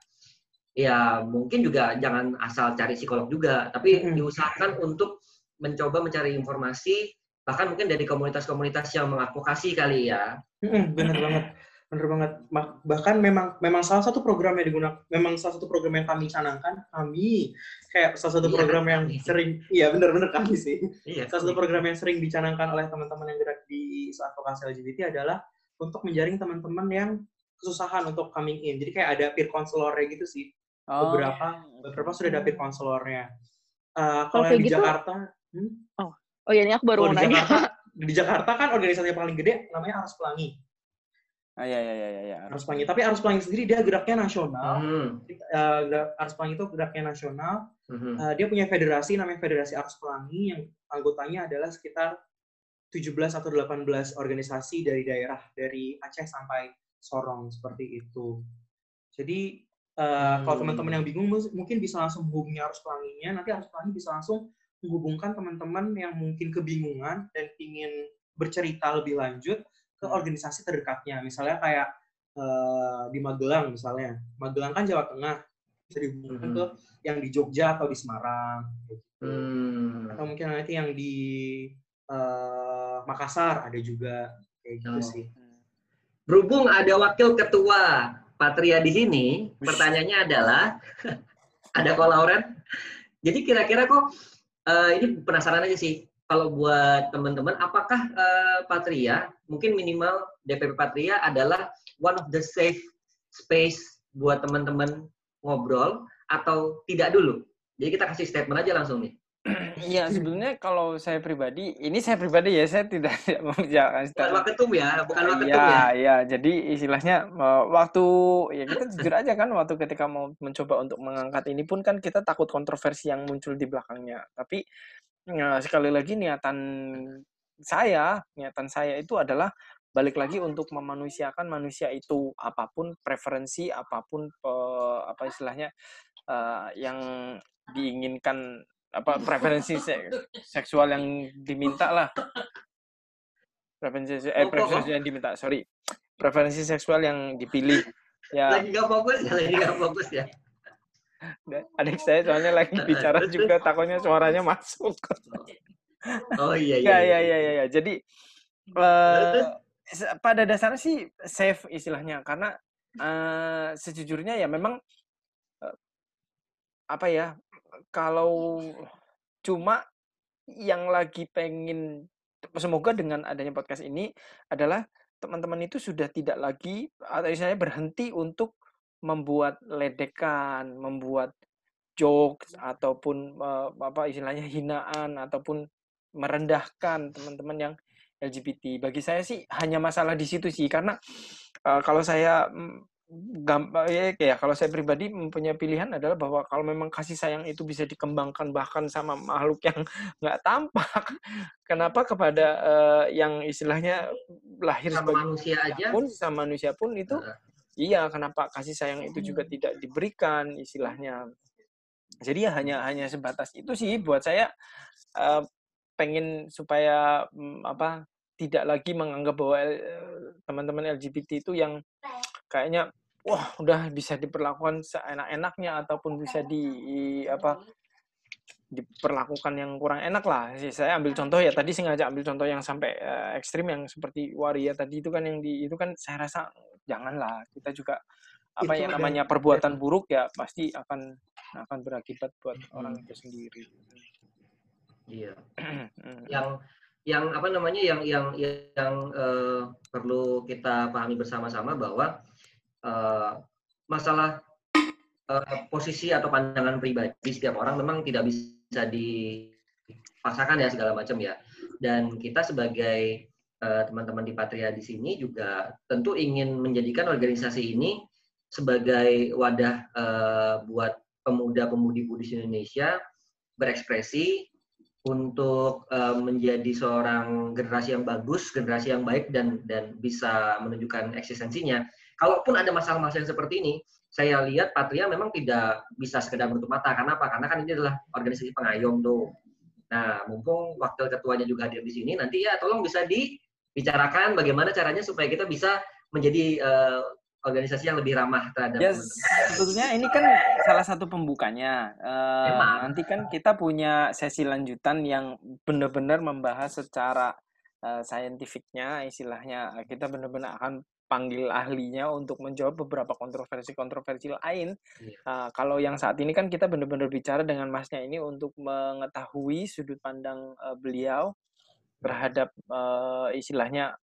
ya mungkin juga jangan asal cari psikolog juga, tapi diusahakan untuk mencoba mencari informasi, bahkan mungkin dari komunitas-komunitas yang mengadvokasi kali ya. Bener banget bener banget. Bahkan memang memang salah satu program yang digunakan memang salah satu program yang kami canangkan kami kayak salah satu Iya, program yang sering iya bener-bener kami sih. Iya. salah satu program yang sering dicanangkan oleh teman-teman yang gerak di advokasi LGBT adalah untuk menjaring teman-teman yang kesusahan untuk coming in. Jadi kayak ada peer counselor gitu sih. Oh, beberapa beberapa sudah ada peer counselornya. Eh, kalau yang di gitu- Jakarta hmm? Oh ya ini aku baru kalau mau di nanya. Jakarta [laughs] di Jakarta kan organisasi yang paling gede namanya Arus Pelangi Ah, ya ya ya ya ya. Arus Pelangi tapi Arus Pelangi sendiri dia geraknya nasional Hmm. uh, Arus Pelangi itu geraknya nasional. Mhm. Uh, dia punya federasi namanya Federasi Arus Pelangi yang anggotanya adalah sekitar 17 atau 18 organisasi dari daerah dari Aceh sampai Sorong seperti itu. Jadi Uh, hmm. Kalau teman-teman yang bingung mungkin bisa langsung hubungi arus pelanginya, nanti arus pelangi bisa langsung menghubungkan teman-teman yang mungkin kebingungan dan ingin bercerita lebih lanjut ke hmm. organisasi terdekatnya. Misalnya kayak uh, di Magelang misalnya. Magelang kan Jawa Tengah. Bisa dihubungkan hmm. ke yang di Jogja atau di Semarang. Gitu. Hmm. Atau mungkin nanti yang di uh, Makassar ada juga kayak gitu oh. sih. Berhubung ada wakil ketua Patria di sini, pertanyaannya adalah [laughs] ada kolauren. Jadi kira-kira kok uh, ini penasaran aja sih kalau buat teman-teman, apakah uh, Patria mungkin minimal DPP Patria adalah one of the safe space buat teman-teman ngobrol atau tidak dulu? Jadi kita kasih statement aja langsung nih. Iya sebenarnya kalau saya pribadi, ini saya pribadi ya saya tidak tidak membicarakan. Bukan waketum ya, bukan waketum ya. Ya, ya. Jadi istilahnya waktu ya kita jujur aja kan waktu ketika mau mencoba untuk mengangkat ini pun kan kita takut kontroversi yang muncul di belakangnya. Tapi ya, sekali lagi niatan saya, niatan saya itu adalah balik lagi untuk memanusiakan manusia itu apa pun preferensi apa pun uh, apa istilahnya yang diinginkan apa preferensi seksual yang diminta lah. Preferensi eh preferensi yang diminta sorry. Preferensi seksual yang dipilih ya. Lagi nggak fokus ya lagi nggak fokus ya. Adik saya soalnya lagi [laughs] bicara juga takutnya suaranya masuk. Oh iya iya ya ya ya ya, ya. jadi uh, pada dasarnya sih safe istilahnya. Karena uh, sejujurnya ya memang uh, apa ya kalau cuma yang lagi pengen semoga dengan adanya podcast ini adalah teman-teman itu sudah tidak lagi atau saya berhenti untuk membuat ledekan, membuat jokes ataupun uh, apa istilahnya hinaan ataupun merendahkan teman-teman yang LGBT. Bagi saya sih hanya masalah di situ sih karena uh, kalau saya mm, gampang ya, ya kalau saya pribadi mempunyai pilihan adalah bahwa kalau memang kasih sayang itu bisa dikembangkan bahkan sama makhluk yang [laughs] nggak tampak kenapa kepada uh, yang istilahnya lahir sama manusia aja pun sama manusia pun itu uh. iya kenapa kasih sayang itu juga hmm. tidak diberikan istilahnya jadi ya hanya hanya sebatas itu sih buat saya uh, pengen supaya um, apa tidak lagi menganggap bahwa teman-teman LGBT itu yang kayaknya wah udah bisa diperlakukan seenak-enaknya ataupun bisa di apa diperlakukan yang kurang enak lah. Saya ambil contoh ya tadi sengaja ambil contoh yang sampai uh, ekstrim yang seperti waria tadi itu kan yang di itu kan saya rasa janganlah kita juga apa yang namanya perbuatan buruk ya pasti akan akan berakibat buat hmm. orang itu sendiri. Iya. yang yang apa namanya yang yang yang uh, perlu kita pahami bersama-sama bahwa uh, masalah uh, posisi atau pandangan pribadi setiap orang memang tidak bisa dipaksakan ya segala macam ya. Dan kita sebagai uh, teman-teman di Patria di sini juga tentu ingin menjadikan organisasi ini sebagai wadah uh, buat pemuda-pemudi Buddhis Indonesia berekspresi untuk uh, menjadi seorang generasi yang bagus, generasi yang baik dan dan bisa menunjukkan eksistensinya kalaupun ada masalah-masalah yang seperti ini, saya lihat Patria memang tidak bisa sekedar menutup mata. Karena apa? Karena kan ini adalah organisasi pengayom tuh. Nah, mumpung wakil ketuanya juga hadir di sini, nanti ya tolong bisa dibicarakan bagaimana caranya supaya kita bisa menjadi uh, organisasi yang lebih ramah terhadap yes, sebetulnya ini kan salah satu pembukanya. Uh, nanti kan kita punya sesi lanjutan yang benar-benar membahas secara uh, saintifiknya, istilahnya kita benar-benar akan panggil ahlinya untuk menjawab beberapa kontroversi-kontroversi lain. Yeah. Iya. Uh, kalau yang saat ini kan kita benar-benar bicara dengan masnya ini untuk mengetahui sudut pandang uh, beliau terhadap uh, istilahnya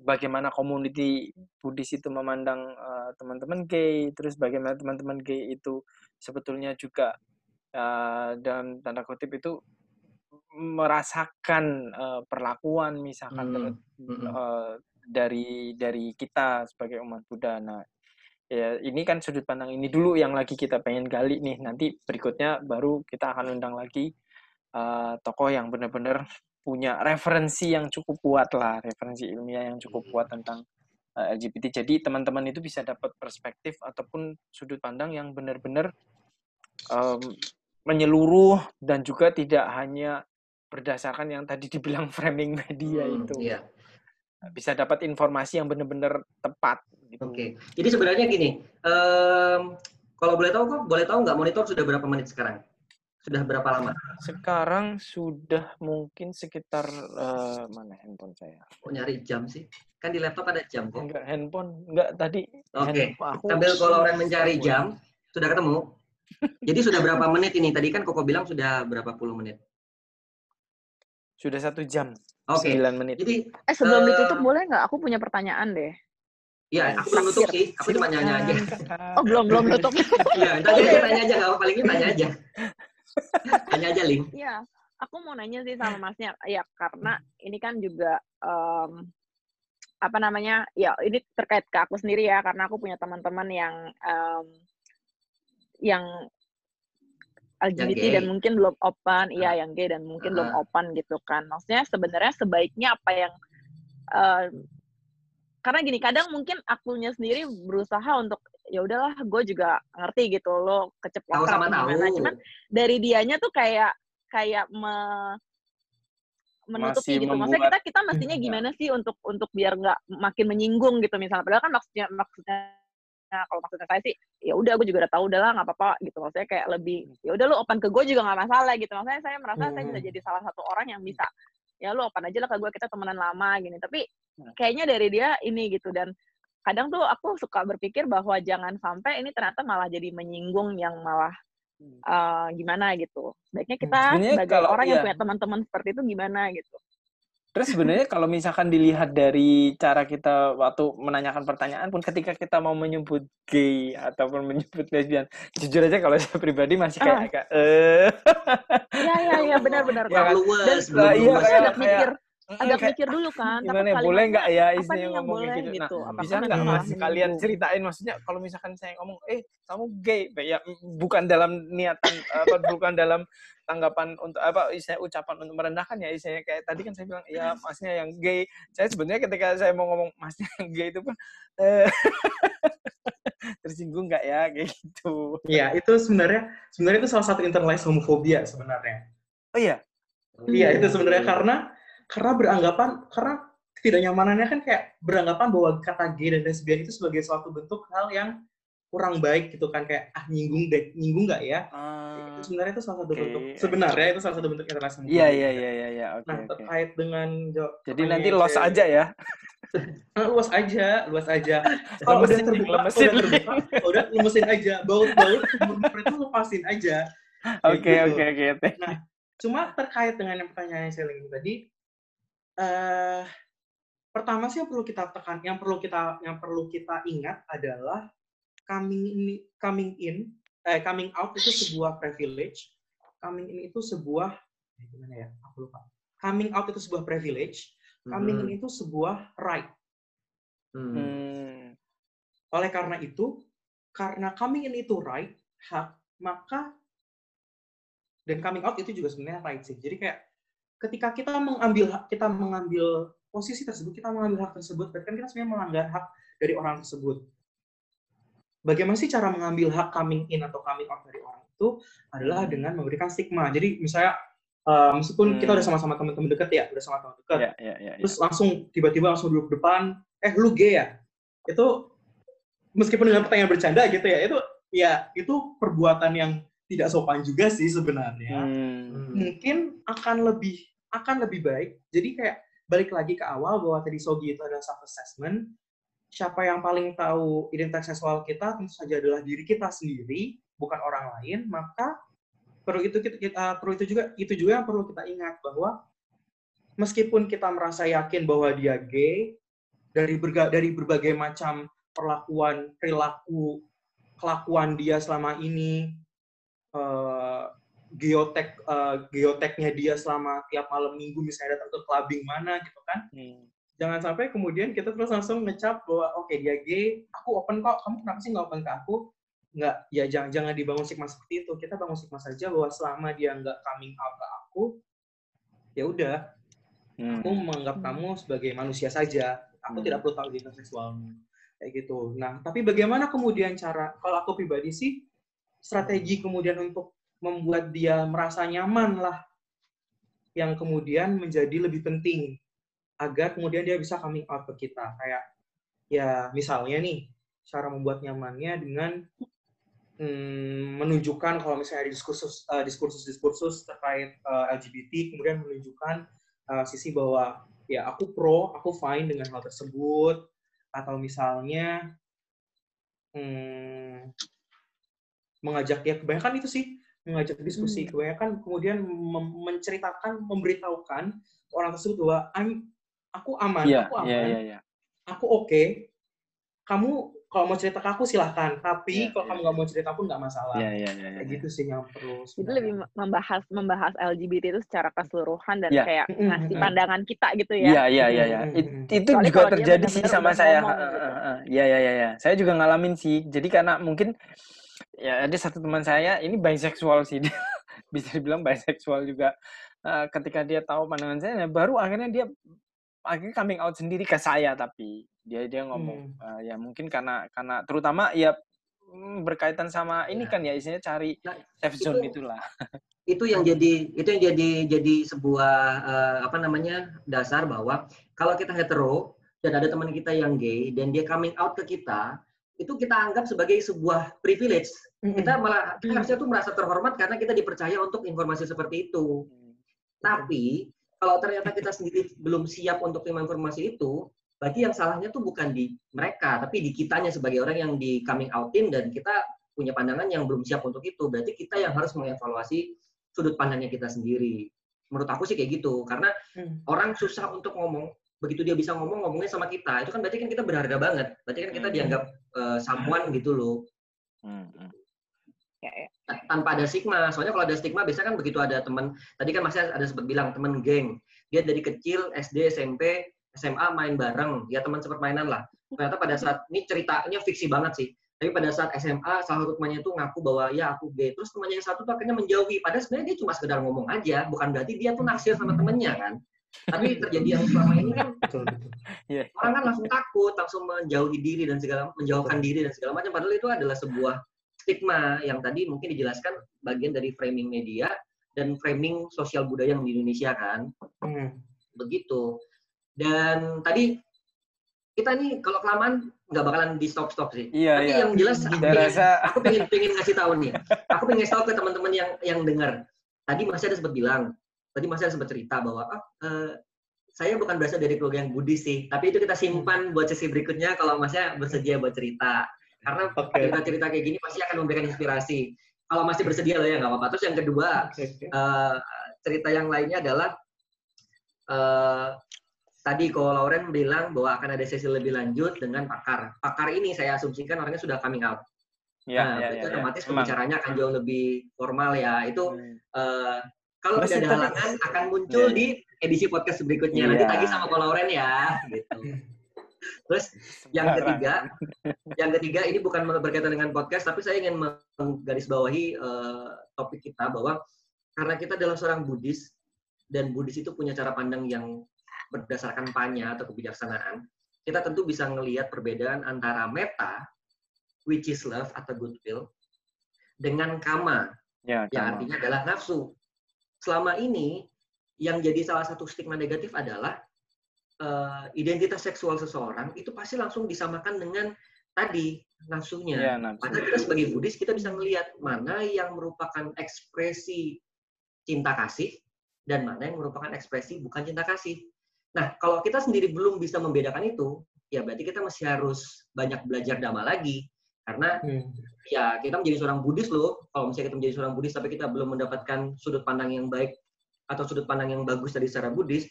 bagaimana community Buddhis itu memandang uh, teman-teman gay, terus bagaimana teman-teman gay itu sebetulnya juga uh, dalam tanda kutip itu merasakan uh, perlakuan misalkan hmm. uh, dari dari kita sebagai umat Buddha. Nah, ya ini kan sudut pandang ini dulu yang lagi kita pengen gali nih. Nanti berikutnya baru kita akan undang lagi uh, tokoh yang benar-benar punya referensi yang cukup kuat lah, referensi ilmiah yang cukup kuat tentang uh, LGBT. Jadi teman-teman itu bisa dapat perspektif ataupun sudut pandang yang benar-benar um, menyeluruh dan juga tidak hanya berdasarkan yang tadi dibilang [laughs] framing media hmm, itu. Bisa dapat informasi yang benar-benar tepat. Gitu. Oke. Jadi sebenarnya gini, um, kalau boleh tahu kok, boleh tahu nggak monitor sudah berapa menit sekarang? Sudah berapa lama? Sekarang sudah mungkin sekitar uh, mana handphone saya? Oh, nyari jam sih. Kan di laptop ada jam kok. Enggak, handphone. Enggak, tadi. Oke. Okay. Sambil kalau orang mencari jam, sudah ketemu? Jadi sudah berapa menit ini? Tadi kan Koko bilang sudah berapa puluh menit? Sudah satu jam. Oke. Okay. 9 menit. Jadi, eh sebelum uh, ditutup boleh nggak? Aku punya pertanyaan deh. Iya, aku belum tutup sih. Aku cuma nanya aja. Oh, belum belum tutup. Iya, tanya aja, tanya aja. Kalau paling ini tanya aja. Tanya aja, Ling. Iya, aku mau nanya sih sama Masnya. Ya, karena ini kan juga um, apa namanya? Ya, ini terkait ke aku sendiri ya, karena aku punya teman-teman yang um, yang LGBT yang dan mungkin belum open, iya uh, yang gay dan mungkin uh, belum open gitu kan. Maksudnya sebenarnya sebaiknya apa yang uh, karena gini kadang mungkin akunya sendiri berusaha untuk ya udahlah gue juga ngerti gitu lo keceplosan gimana. cuman dari dianya tuh kayak kayak me, menutupi Masih gitu. Maksudnya kita kita mestinya [laughs] gimana sih untuk untuk biar nggak makin menyinggung gitu misalnya. Padahal kan maksudnya maksudnya nah kalau maksudnya saya sih ya udah gue juga udah tahu udah lah nggak apa-apa gitu maksudnya kayak lebih ya udah lo open ke gue juga nggak masalah gitu maksudnya saya merasa hmm. saya bisa jadi salah satu orang yang bisa ya lo open aja lah ke gue kita temenan lama gini tapi nah. kayaknya dari dia ini gitu dan kadang tuh aku suka berpikir bahwa jangan sampai ini ternyata malah jadi menyinggung yang malah uh, gimana gitu. Sebaiknya kita Sebenarnya sebagai kalau, orang iya. yang punya teman-teman seperti itu gimana gitu. Terus sebenarnya kalau misalkan dilihat dari cara kita waktu menanyakan pertanyaan pun ketika kita mau menyebut gay ataupun menyebut lesbian, jujur aja kalau [laughs] saya pribadi masih kayak ah. kayak eh. Ya ya ya benar-benar. Ya, kan? Dan, iya, kayak, mikir agak kayak, mikir dulu kan. Gimana ya, boleh nggak ya isinya ngomong boleh, gitu? gitu. Nah, bisa nggak mas kalian ceritain maksudnya kalau misalkan saya ngomong, eh kamu gay, ya bukan dalam niatan apa, bukan dalam tanggapan untuk apa saya ucapan untuk merendahkan ya saya kayak tadi kan saya bilang ya masnya yang gay. Saya sebenarnya ketika saya mau ngomong masnya yang gay itu pun eh, [laughs] tersinggung nggak ya kayak gitu. Iya itu sebenarnya sebenarnya itu salah satu internalized homofobia sebenarnya. Oh iya? Iya itu sebenarnya karena karena beranggapan karena tidak nyamanannya kan kayak beranggapan bahwa kata gay dan lesbian itu sebagai suatu bentuk hal yang kurang baik gitu kan kayak ah nyinggung deh nyinggung nggak ya? Uh, itu sebenarnya itu salah satu okay. bentuk sebenarnya itu salah satu bentuk interaksi iya iya iya iya iya oke nah terkait dengan jadi nanti los aja ya. [laughs] Nah, luas aja luas aja. [laughs] Kalau udah terbuka lemesin, udah terbuka. Udah lemesin aja baut baut itu lepasin aja oke gitu. oke oke nah cuma terkait dengan yang pertanyaan yang saya tadi uh, pertama sih yang perlu kita tekan, yang perlu kita yang perlu kita ingat adalah coming in, coming in, eh, coming out itu sebuah privilege, coming in itu sebuah eh, gimana ya? Aku lupa. Coming out itu sebuah privilege, coming hmm. in itu sebuah right. Hmm. Oleh karena itu, karena coming in itu right, hak, maka dan coming out itu juga sebenarnya right sih. Jadi kayak ketika kita mengambil hak, kita mengambil posisi tersebut, kita mengambil hak tersebut, berarti kan kita sebenarnya melanggar hak dari orang tersebut. Bagaimana sih cara mengambil hak coming in atau coming out dari orang itu adalah hmm. dengan memberikan stigma. Jadi misalnya uh, meskipun hmm. kita udah hmm. sama-sama teman-teman dekat ya, udah sama teman dekat, yeah, yeah, yeah, terus langsung tiba-tiba langsung duduk depan, eh lu gay ya? Itu meskipun dengan pertanyaan bercanda gitu ya, itu ya itu perbuatan yang tidak sopan juga sih sebenarnya. Hmm. Mungkin akan lebih akan lebih baik. Jadi kayak balik lagi ke awal bahwa tadi Sogi itu adalah self assessment. Siapa yang paling tahu identitas seksual kita tentu saja adalah diri kita sendiri, bukan orang lain. Maka perlu itu kita, kita perlu itu juga itu juga yang perlu kita ingat bahwa meskipun kita merasa yakin bahwa dia gay dari berga, dari berbagai macam perlakuan perilaku kelakuan dia selama ini uh, geotek uh, geoteknya dia selama tiap malam minggu misalnya datang ke clubbing mana gitu kan hmm. Jangan sampai kemudian kita terus langsung ngecap bahwa oke okay, dia gay aku open kok. Kamu kenapa sih nggak open ke aku? Nggak ya jangan jangan dibangun stigma seperti itu. Kita bangun stigma saja bahwa selama dia nggak coming out ke aku ya udah hmm. aku menganggap kamu sebagai manusia saja. Aku Hmm. tidak perlu tahu identitas seksualmu. Kayak gitu. Nah tapi bagaimana kemudian cara kalau aku pribadi sih strategi kemudian untuk membuat dia merasa nyaman lah yang kemudian menjadi lebih penting agar kemudian dia bisa coming out ke kita. Kayak ya misalnya nih cara membuat nyamannya dengan mm, menunjukkan kalau misalnya ada diskursus eh, diskursus diskursus terkait eh, LGBT kemudian menunjukkan eh, sisi bahwa ya aku pro aku fine dengan hal tersebut. Atau misalnya mm, mengajak ya kebanyakan itu sih mengajak diskusi. Hmm. kebanyakan kemudian menceritakan memberitahukan orang tersebut bahwa "I'm- aku aman Iya, aku iya, aman iya, iya. aku oke kamu kalau mau cerita ke aku silahkan tapi Iya, kalau iya, kamu nggak mau cerita pun nggak masalah Iya, iya, iya, kayak iya. gitu sih yang perlu Itu sebenarnya. lebih membahas membahas LGBT itu secara keseluruhan dan Iya. kayak ngasih mm-mm. pandangan kita gitu Iya, ya. iya, iya, iya. Mm. Itu Kecuali juga terjadi sih sama saya. gitu. Iya, iya, iya, iya. Saya juga ngalamin sih. Jadi karena mungkin ya ada satu teman saya ini bisexual sih [laughs] dia bisa dibilang bisexual juga. Ketika dia tahu pandangan saya, baru akhirnya dia akhirnya coming out sendiri ke saya tapi dia dia ngomong Hmm. eh, ya mungkin karena karena terutama ya mm, berkaitan sama ini Ya. kan ya isinya cari Nah, safe zone itu- itulah. itu yang [laughs] jadi itu yang jadi jadi sebuah eh, apa namanya dasar bahwa kalau kita hetero dan ada teman kita yang gay dan dia coming out ke kita itu kita anggap sebagai sebuah privilege kita malah kita harusnya tuh merasa terhormat karena kita dipercaya untuk informasi seperti itu tapi kalau ternyata kita sendiri belum siap untuk terima informasi itu berarti yang salahnya tuh bukan di mereka tapi di kitanya sebagai orang yang di coming outin dan kita punya pandangan yang belum siap untuk itu berarti kita yang harus mengevaluasi sudut pandangnya kita sendiri. Menurut aku sih kayak gitu, karena Hmm. orang susah untuk ngomong. Begitu dia bisa ngomong, ngomongnya sama kita. Itu kan berarti kan kita berharga banget. Berarti kan kita Hmm. dianggap uh, someone gitu loh. Hmm, hmm. Ya, ya. Tanpa ada stigma. Soalnya kalau ada stigma, biasanya kan begitu ada teman. Tadi kan masih ada sempat bilang teman geng. Dia dari kecil SD, SMP, SMA main bareng. Ya teman sepermainan lah. Ternyata pada saat ini ceritanya fiksi banget sih. Tapi pada saat SMA, salah satu temannya itu ngaku bahwa ya aku gay. Terus temannya yang satu tuh akhirnya menjauhi. Padahal sebenarnya dia cuma sekedar ngomong aja. Bukan berarti dia tuh naksir sama temennya kan. Tapi terjadi yang selama ini kan betul betul orang kan langsung takut, langsung menjauhi diri dan segala menjauhkan diri dan segala macam. Padahal itu adalah sebuah stigma yang tadi mungkin dijelaskan bagian dari framing media dan framing sosial budaya yang di Indonesia kan Hmm. begitu. Dan tadi kita nih kalau kelamaan nggak bakalan di stop stop sih. Iya, Tapi iya. yang jelas aku Saya pengen, rasa aku pengen pengen ngasih tahu nih. Aku pengen ngasih tahu ke teman-teman yang yang dengar. Tadi masih ada sempat bilang, tadi masih ada sempat cerita bahwa ah, eh, saya bukan berasal dari keluarga yang Buddhis sih, tapi itu kita simpan buat sesi berikutnya kalau masnya bersedia buat cerita. Karena cerita-cerita kayak gini pasti akan memberikan inspirasi. Kalau masih bersedia loh ya nggak apa-apa. Terus yang kedua, eh, cerita yang lainnya adalah eh, tadi kalau Lauren bilang bahwa akan ada sesi lebih lanjut dengan pakar. Pakar ini saya asumsikan orangnya sudah coming out. ya, nah, ya, itu ya, ya. otomatis Emang. pembicaranya akan jauh lebih formal ya. Itu Hmm. eh, kalau Masih tidak ada halangan akan muncul Iya. di edisi podcast berikutnya. Nanti Iya. tagih sama Ko Lauren ya, gitu. [laughs] Terus yang ketiga, yang ketiga ini bukan berkaitan dengan podcast, tapi saya ingin menggarisbawahi eh, topik kita bahwa karena kita adalah seorang Buddhis dan Buddhis itu punya cara pandang yang berdasarkan panya atau kebijaksanaan, kita tentu bisa melihat perbedaan antara meta, which is love atau goodwill, dengan kama, Ya, yang sama. artinya adalah nafsu. Selama ini yang jadi salah satu stigma negatif adalah eh, identitas seksual seseorang itu pasti langsung disamakan dengan tadi nafsunya. Iya, nafsu. Padahal kita sebagai Buddhis kita bisa melihat mana yang merupakan ekspresi cinta kasih dan mana yang merupakan ekspresi bukan cinta kasih. Nah, kalau kita sendiri belum bisa membedakan itu, ya berarti kita masih harus banyak belajar dhamma lagi. Karena Hmm. ya kita menjadi seorang Buddhis loh. Kalau misalnya kita menjadi seorang Buddhis tapi kita belum mendapatkan sudut pandang yang baik atau sudut pandang yang bagus dari secara Buddhis,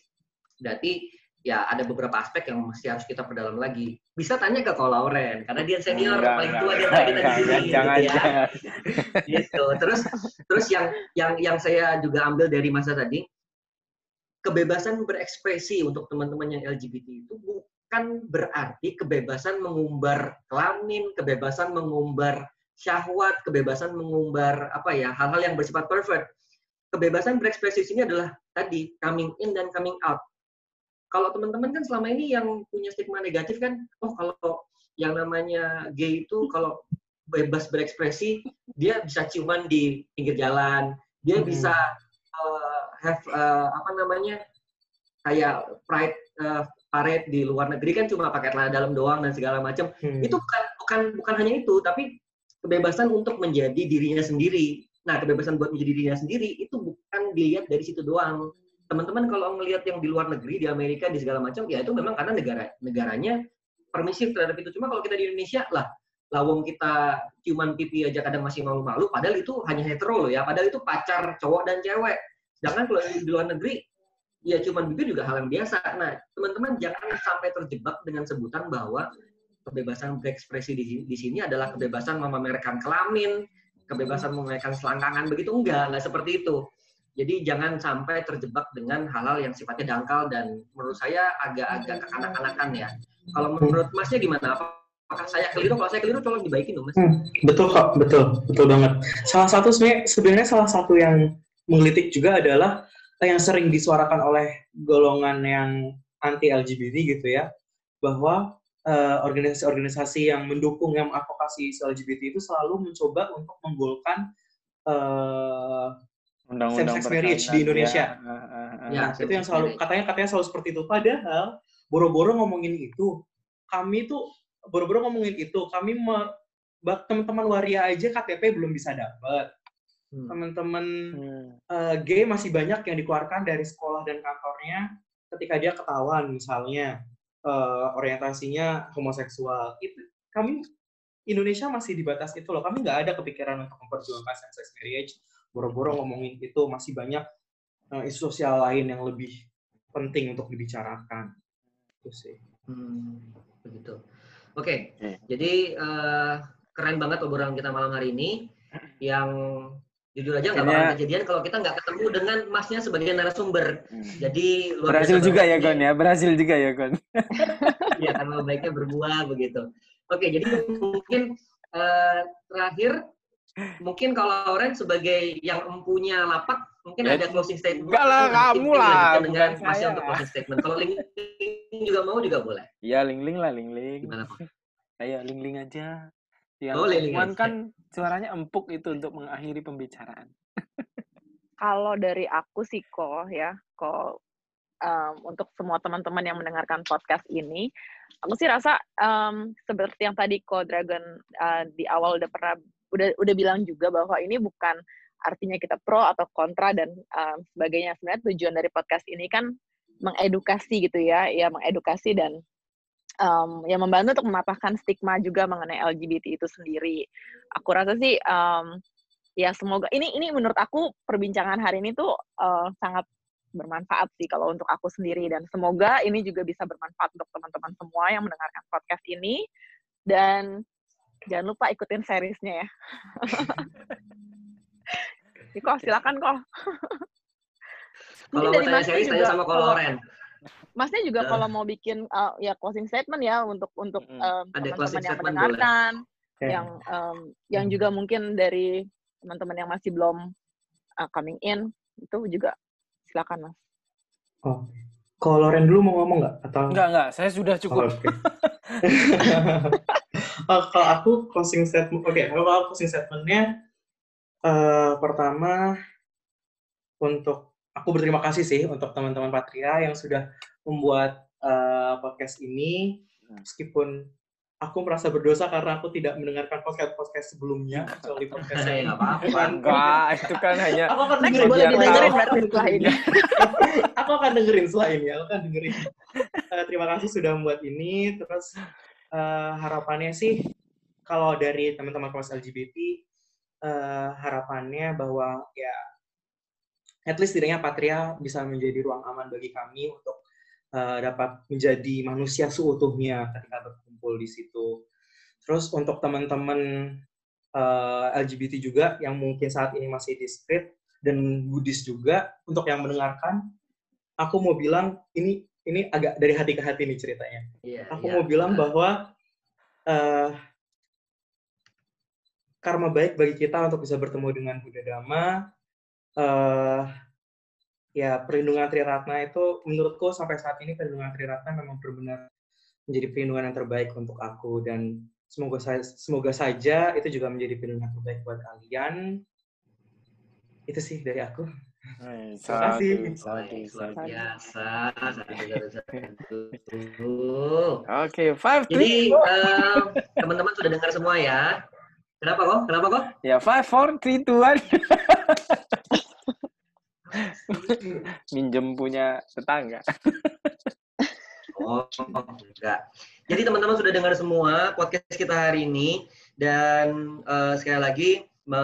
berarti ya ada beberapa aspek yang masih harus kita perdalam lagi. Bisa tanya ke Ko Lauren karena dia senior Enggak, paling enggak, tua dia enggak, kita di enggak, sini gitu ya. jangan. [laughs] Gitu. Terus terus yang yang yang saya juga ambil dari masa tadi kebebasan berekspresi untuk teman-teman yang LGBT itu bukan berarti kebebasan mengumbar kelamin, kebebasan mengumbar syahwat, kebebasan mengumbar apa ya hal-hal yang bersifat pervert. Kebebasan berekspresi di sini adalah tadi coming in dan coming out. Kalau teman-teman kan selama ini yang punya stigma negatif kan, oh kalau yang namanya gay itu kalau bebas berekspresi, dia bisa ciuman di pinggir jalan, dia hmm. bisa uh, have uh, apa namanya kayak pride uh, parade di luar negeri kan cuma pakai celana dalam doang dan segala macam. Hmm. Itu bukan bukan bukan hanya itu, tapi kebebasan untuk menjadi dirinya sendiri. Nah, kebebasan buat menjadi dirinya sendiri itu bukan dilihat dari situ doang teman-teman kalau ngelihat yang di luar negeri di Amerika di segala macam ya itu memang karena negara negaranya permisif terhadap itu. Cuma kalau kita di Indonesia lah lawang kita cuman pipi aja kadang masih malu-malu padahal itu hanya hetero loh ya. Padahal itu pacar cowok dan cewek. Sedangkan kalau di luar negeri ya cuman bibir juga hal yang biasa. Nah teman-teman jangan sampai terjebak dengan sebutan bahwa kebebasan berekspresi di, di sini adalah kebebasan memamerkan kelamin kebebasan memamerkan selangkangan begitu. Enggak enggak seperti itu jadi jangan sampai terjebak dengan hal-hal yang sifatnya dangkal dan menurut saya agak-agak kekanak-kanakan ya. Kalau menurut Masnya gimana? Apakah saya keliru? Kalau saya keliru, tolong dibaikin dong, Mas. Hmm, betul kok, betul, betul banget. Salah satu sebenarnya, sebenarnya salah satu yang menggelitik juga adalah yang sering disuarakan oleh golongan yang anti LGBT gitu ya, bahwa uh, organisasi-organisasi yang mendukung yang mengadvokasi LGBT itu selalu mencoba untuk menggolkan uh, undang-undang same sex marriage di Indonesia. Ya, uh, uh, uh, ya itu yang selalu katanya katanya selalu seperti itu. Padahal boro-boro ngomongin itu, kami tuh boro-boro ngomongin itu, kami teman-teman waria aja KTP belum bisa dapat. Hmm. Teman-teman hmm. uh, gay masih banyak yang dikeluarkan dari sekolah dan kantornya ketika dia ketahuan misalnya uh, orientasinya homoseksual. Itu kami Indonesia masih di batas itu loh. Kami nggak ada kepikiran untuk memperjuangkan same sex marriage boro-boro ngomongin itu masih banyak uh, isu sosial lain yang lebih penting untuk dibicarakan. Itu sih. Hmm, begitu. Oke okay. okay. jadi uh, keren banget obrolan kita malam hari ini. Yang jujur aja nggak bakal kejadian kalau kita nggak ketemu dengan masnya sebagai narasumber. Hmm. jadi luar berhasil juga ya Gon ya? Berhasil juga ya Gon? [laughs] Ya karena baiknya berbuah begitu. Oke jadi mungkin uh, terakhir mungkin kalau Oren sebagai yang empunya lapak mungkin ya. ada closing statement. Enggak lah, kamu lah. Dengan Masya untuk closing statement. Kalau Ling juga mau juga boleh. Iya, Ling Ling lah, Ling Ling. Gimana Pak? Ayo, Ling Ling aja. Yang oh, Ling -ling kan suaranya empuk itu untuk mengakhiri pembicaraan. [laughs] Kalau dari aku sih kok ya, kok um, untuk semua teman-teman yang mendengarkan podcast ini, aku sih rasa um, seperti yang tadi kok Dragon uh, di awal udah pernah udah udah bilang juga bahwa ini bukan artinya kita pro atau kontra dan um, sebagainya. Sebenarnya tujuan dari podcast ini kan mengedukasi gitu ya, ya mengedukasi dan um, yang membantu untuk mematahkan stigma juga mengenai LGBT itu sendiri. Aku rasa sih um, ya semoga ini ini menurut aku perbincangan hari ini tuh uh, sangat bermanfaat sih kalau untuk aku sendiri dan semoga ini juga bisa bermanfaat untuk teman-teman semua yang mendengarkan podcast ini dan Jangan lupa ikutin seriesnya ya. [laughs] Iko, silakan kok. Kalau mau tanya series, tanya sama Koloren. Masnya juga uh. kalau mau bikin uh, ya closing statement ya untuk untuk um, teman-teman yang mendengarkan, boleh. yang um, yang juga mungkin dari teman-teman yang masih belum uh, coming in itu juga silakan mas. Oh, kalau Loren dulu mau ngomong nggak atau? Enggak enggak, saya sudah cukup. Oh, okay. [laughs] uh, kalau aku closing statement, oke, okay, kalau aku closing statementnya uh, pertama untuk aku berterima kasih sih untuk teman-teman Patria yang sudah membuat uh, podcast ini, meskipun aku merasa berdosa karena aku tidak mendengarkan podcast podcast sebelumnya kecuali [laughs] podcast saya nggak apa-apa. enggak itu kan hanya aku akan dengerin boleh setelah ini. Aku akan dengerin setelah ini aku akan dengerin. Uh, terima kasih sudah membuat ini terus uh, harapannya sih kalau dari teman-teman kelas LGBT uh, eh, harapannya bahwa ya at least tidaknya Patria bisa menjadi ruang aman bagi kami untuk uh, dapat menjadi manusia seutuhnya ketika berkumpul di situ. Terus untuk teman-teman uh, LGBT juga yang mungkin saat ini masih diskrit dan Buddhis juga untuk yang mendengarkan, aku mau bilang ini ini agak dari hati ke hati nih ceritanya. Yeah, Aku yeah. mau bilang bahwa uh, karma baik bagi kita untuk bisa bertemu dengan Buddha Dhamma. Uh, ya perlindungan Triratna itu menurutku sampai saat ini perlindungan Triratna memang benar-benar menjadi perlindungan yang terbaik untuk aku dan semoga semoga saja itu juga menjadi perlindungan terbaik buat kalian. Itu sih dari aku. Terima kasih. Luar biasa. [laughs] Oke, five. Jadi uh, teman-teman sudah dengar semua ya. Kenapa kok? Kenapa kok? Ya five, four, three, two, one. [laughs] Minjem punya tetangga. oh, enggak. Jadi teman-teman sudah dengar semua podcast kita hari ini dan uh, sekali lagi me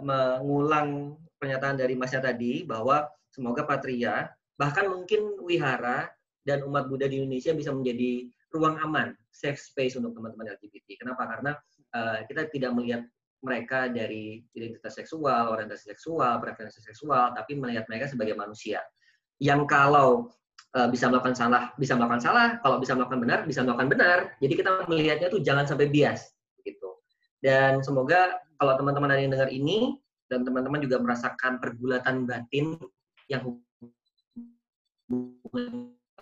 mengulang pernyataan dari Masnya tadi bahwa semoga Patria bahkan mungkin wihara dan umat Buddha di Indonesia bisa menjadi ruang aman, safe space untuk teman-teman LGBT. Kenapa? Karena uh, kita tidak melihat mereka dari identitas seksual, orientasi seksual, preferensi seksual, tapi melihat mereka sebagai manusia. Yang kalau uh, bisa melakukan salah, bisa melakukan salah, kalau bisa melakukan benar, bisa melakukan benar. Jadi kita melihatnya tuh jangan sampai bias gitu. Dan semoga kalau teman-teman ada yang dengar ini, dan teman-teman juga merasakan pergulatan batin yang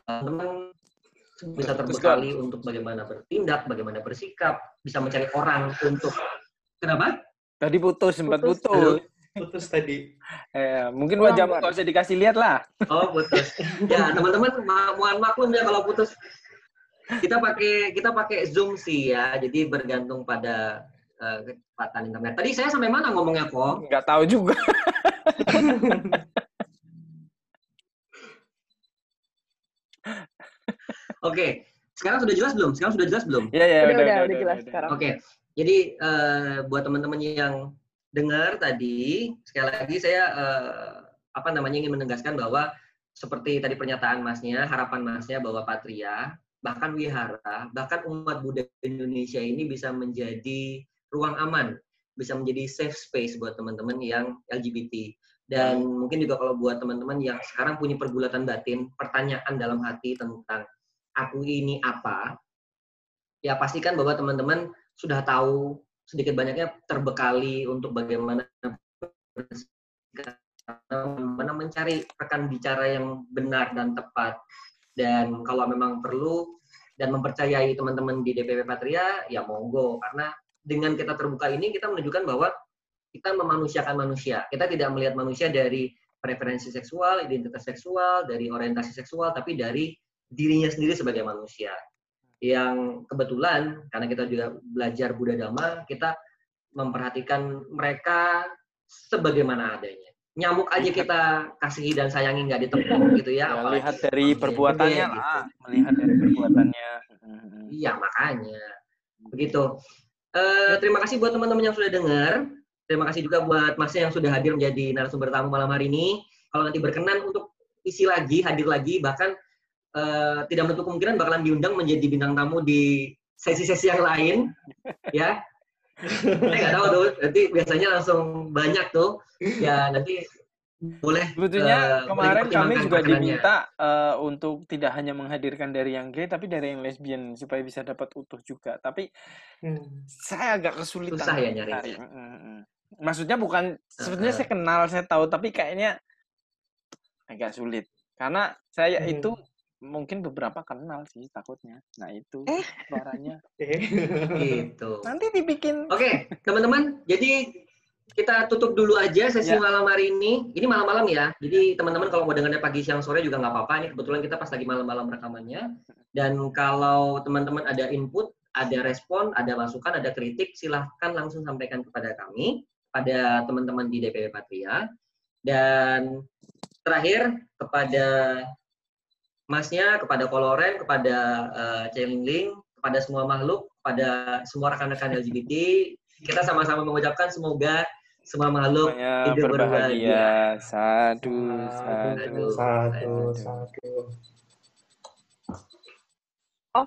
teman bisa terbekali untuk bagaimana bertindak, bagaimana bersikap, bisa mencari orang untuk kenapa? Tadi putus, sempat putus. Putus, putus tadi. Eh, mungkin wajahmu nggak usah dikasih lihat lah. Oh, putus. [laughs] Ya, teman-teman mohon maklum ya kalau putus. Kita pakai kita pakai Zoom sih ya, jadi bergantung pada uh, kecepatan internet. Tadi saya sampai mana ngomongnya kok? Nggak tahu juga. [laughs] Oke, sekarang sudah jelas belum? Sekarang sudah jelas belum? Iya, iya, udah, udah, udah, udah jelas udah. sekarang. Oke, jadi uh, buat teman-teman yang dengar tadi, sekali lagi saya uh, apa namanya ingin menegaskan bahwa seperti tadi pernyataan masnya, harapan masnya bahwa Patria bahkan wihara, bahkan umat Buddha Indonesia ini bisa menjadi ruang aman, bisa menjadi safe space buat teman-teman yang LGBT. Dan hmm. mungkin juga kalau buat teman-teman yang sekarang punya pergulatan batin, pertanyaan dalam hati tentang aku ini apa, ya pastikan bahwa teman-teman sudah tahu sedikit banyaknya terbekali untuk bagaimana bagaimana mencari rekan bicara yang benar dan tepat. Dan kalau memang perlu dan mempercayai teman-teman di DPP Patria, ya monggo. Karena dengan kita terbuka ini, kita menunjukkan bahwa kita memanusiakan manusia. Kita tidak melihat manusia dari preferensi seksual, identitas seksual, dari orientasi seksual, tapi dari dirinya sendiri sebagai manusia. Yang kebetulan, karena kita juga belajar Buddha Dhamma, kita memperhatikan mereka sebagaimana adanya nyamuk aja kita kasih dan sayangi nggak ditepuk gitu ya. ya lihat dari perbuatannya gede, lah, gitu. melihat dari perbuatannya. Iya makanya begitu. Uh, terima kasih buat teman-teman yang sudah dengar. Terima kasih juga buat Mas yang sudah hadir menjadi narasumber tamu malam hari ini. Kalau nanti berkenan untuk isi lagi, hadir lagi, bahkan uh, tidak menutup kemungkinan bakalan diundang menjadi bintang tamu di sesi-sesi yang lain, ya [laughs] saya nggak tahu tuh nanti biasanya langsung banyak tuh ya nanti boleh sebetulnya uh, kemarin kami juga diminta uh, untuk tidak hanya menghadirkan dari yang gay tapi dari yang lesbian supaya bisa dapat utuh juga tapi hmm. saya agak kesulitan susah ya nyari maksudnya bukan sebetulnya uh, saya kenal saya tahu tapi kayaknya agak sulit karena saya hmm. itu mungkin beberapa kenal sih takutnya. Nah itu eh. suaranya. [laughs] gitu. Nanti dibikin. Oke, okay, teman-teman. Jadi kita tutup dulu aja sesi ya. malam hari ini. Ini malam-malam ya. Jadi teman-teman kalau mau dengarnya pagi, siang, sore juga nggak apa-apa. Ini kebetulan kita pas lagi malam-malam rekamannya. Dan kalau teman-teman ada input, ada respon, ada masukan, ada kritik, silahkan langsung sampaikan kepada kami, pada teman-teman di DPP Patria. Dan terakhir kepada Masnya, kepada Koloren, kepada uh, Celingling, kepada semua makhluk, kepada semua rekan-rekan LGBT, kita sama-sama mengucapkan semoga semua makhluk hidup berbahagia. Satu, satu, satu, satu. Oh.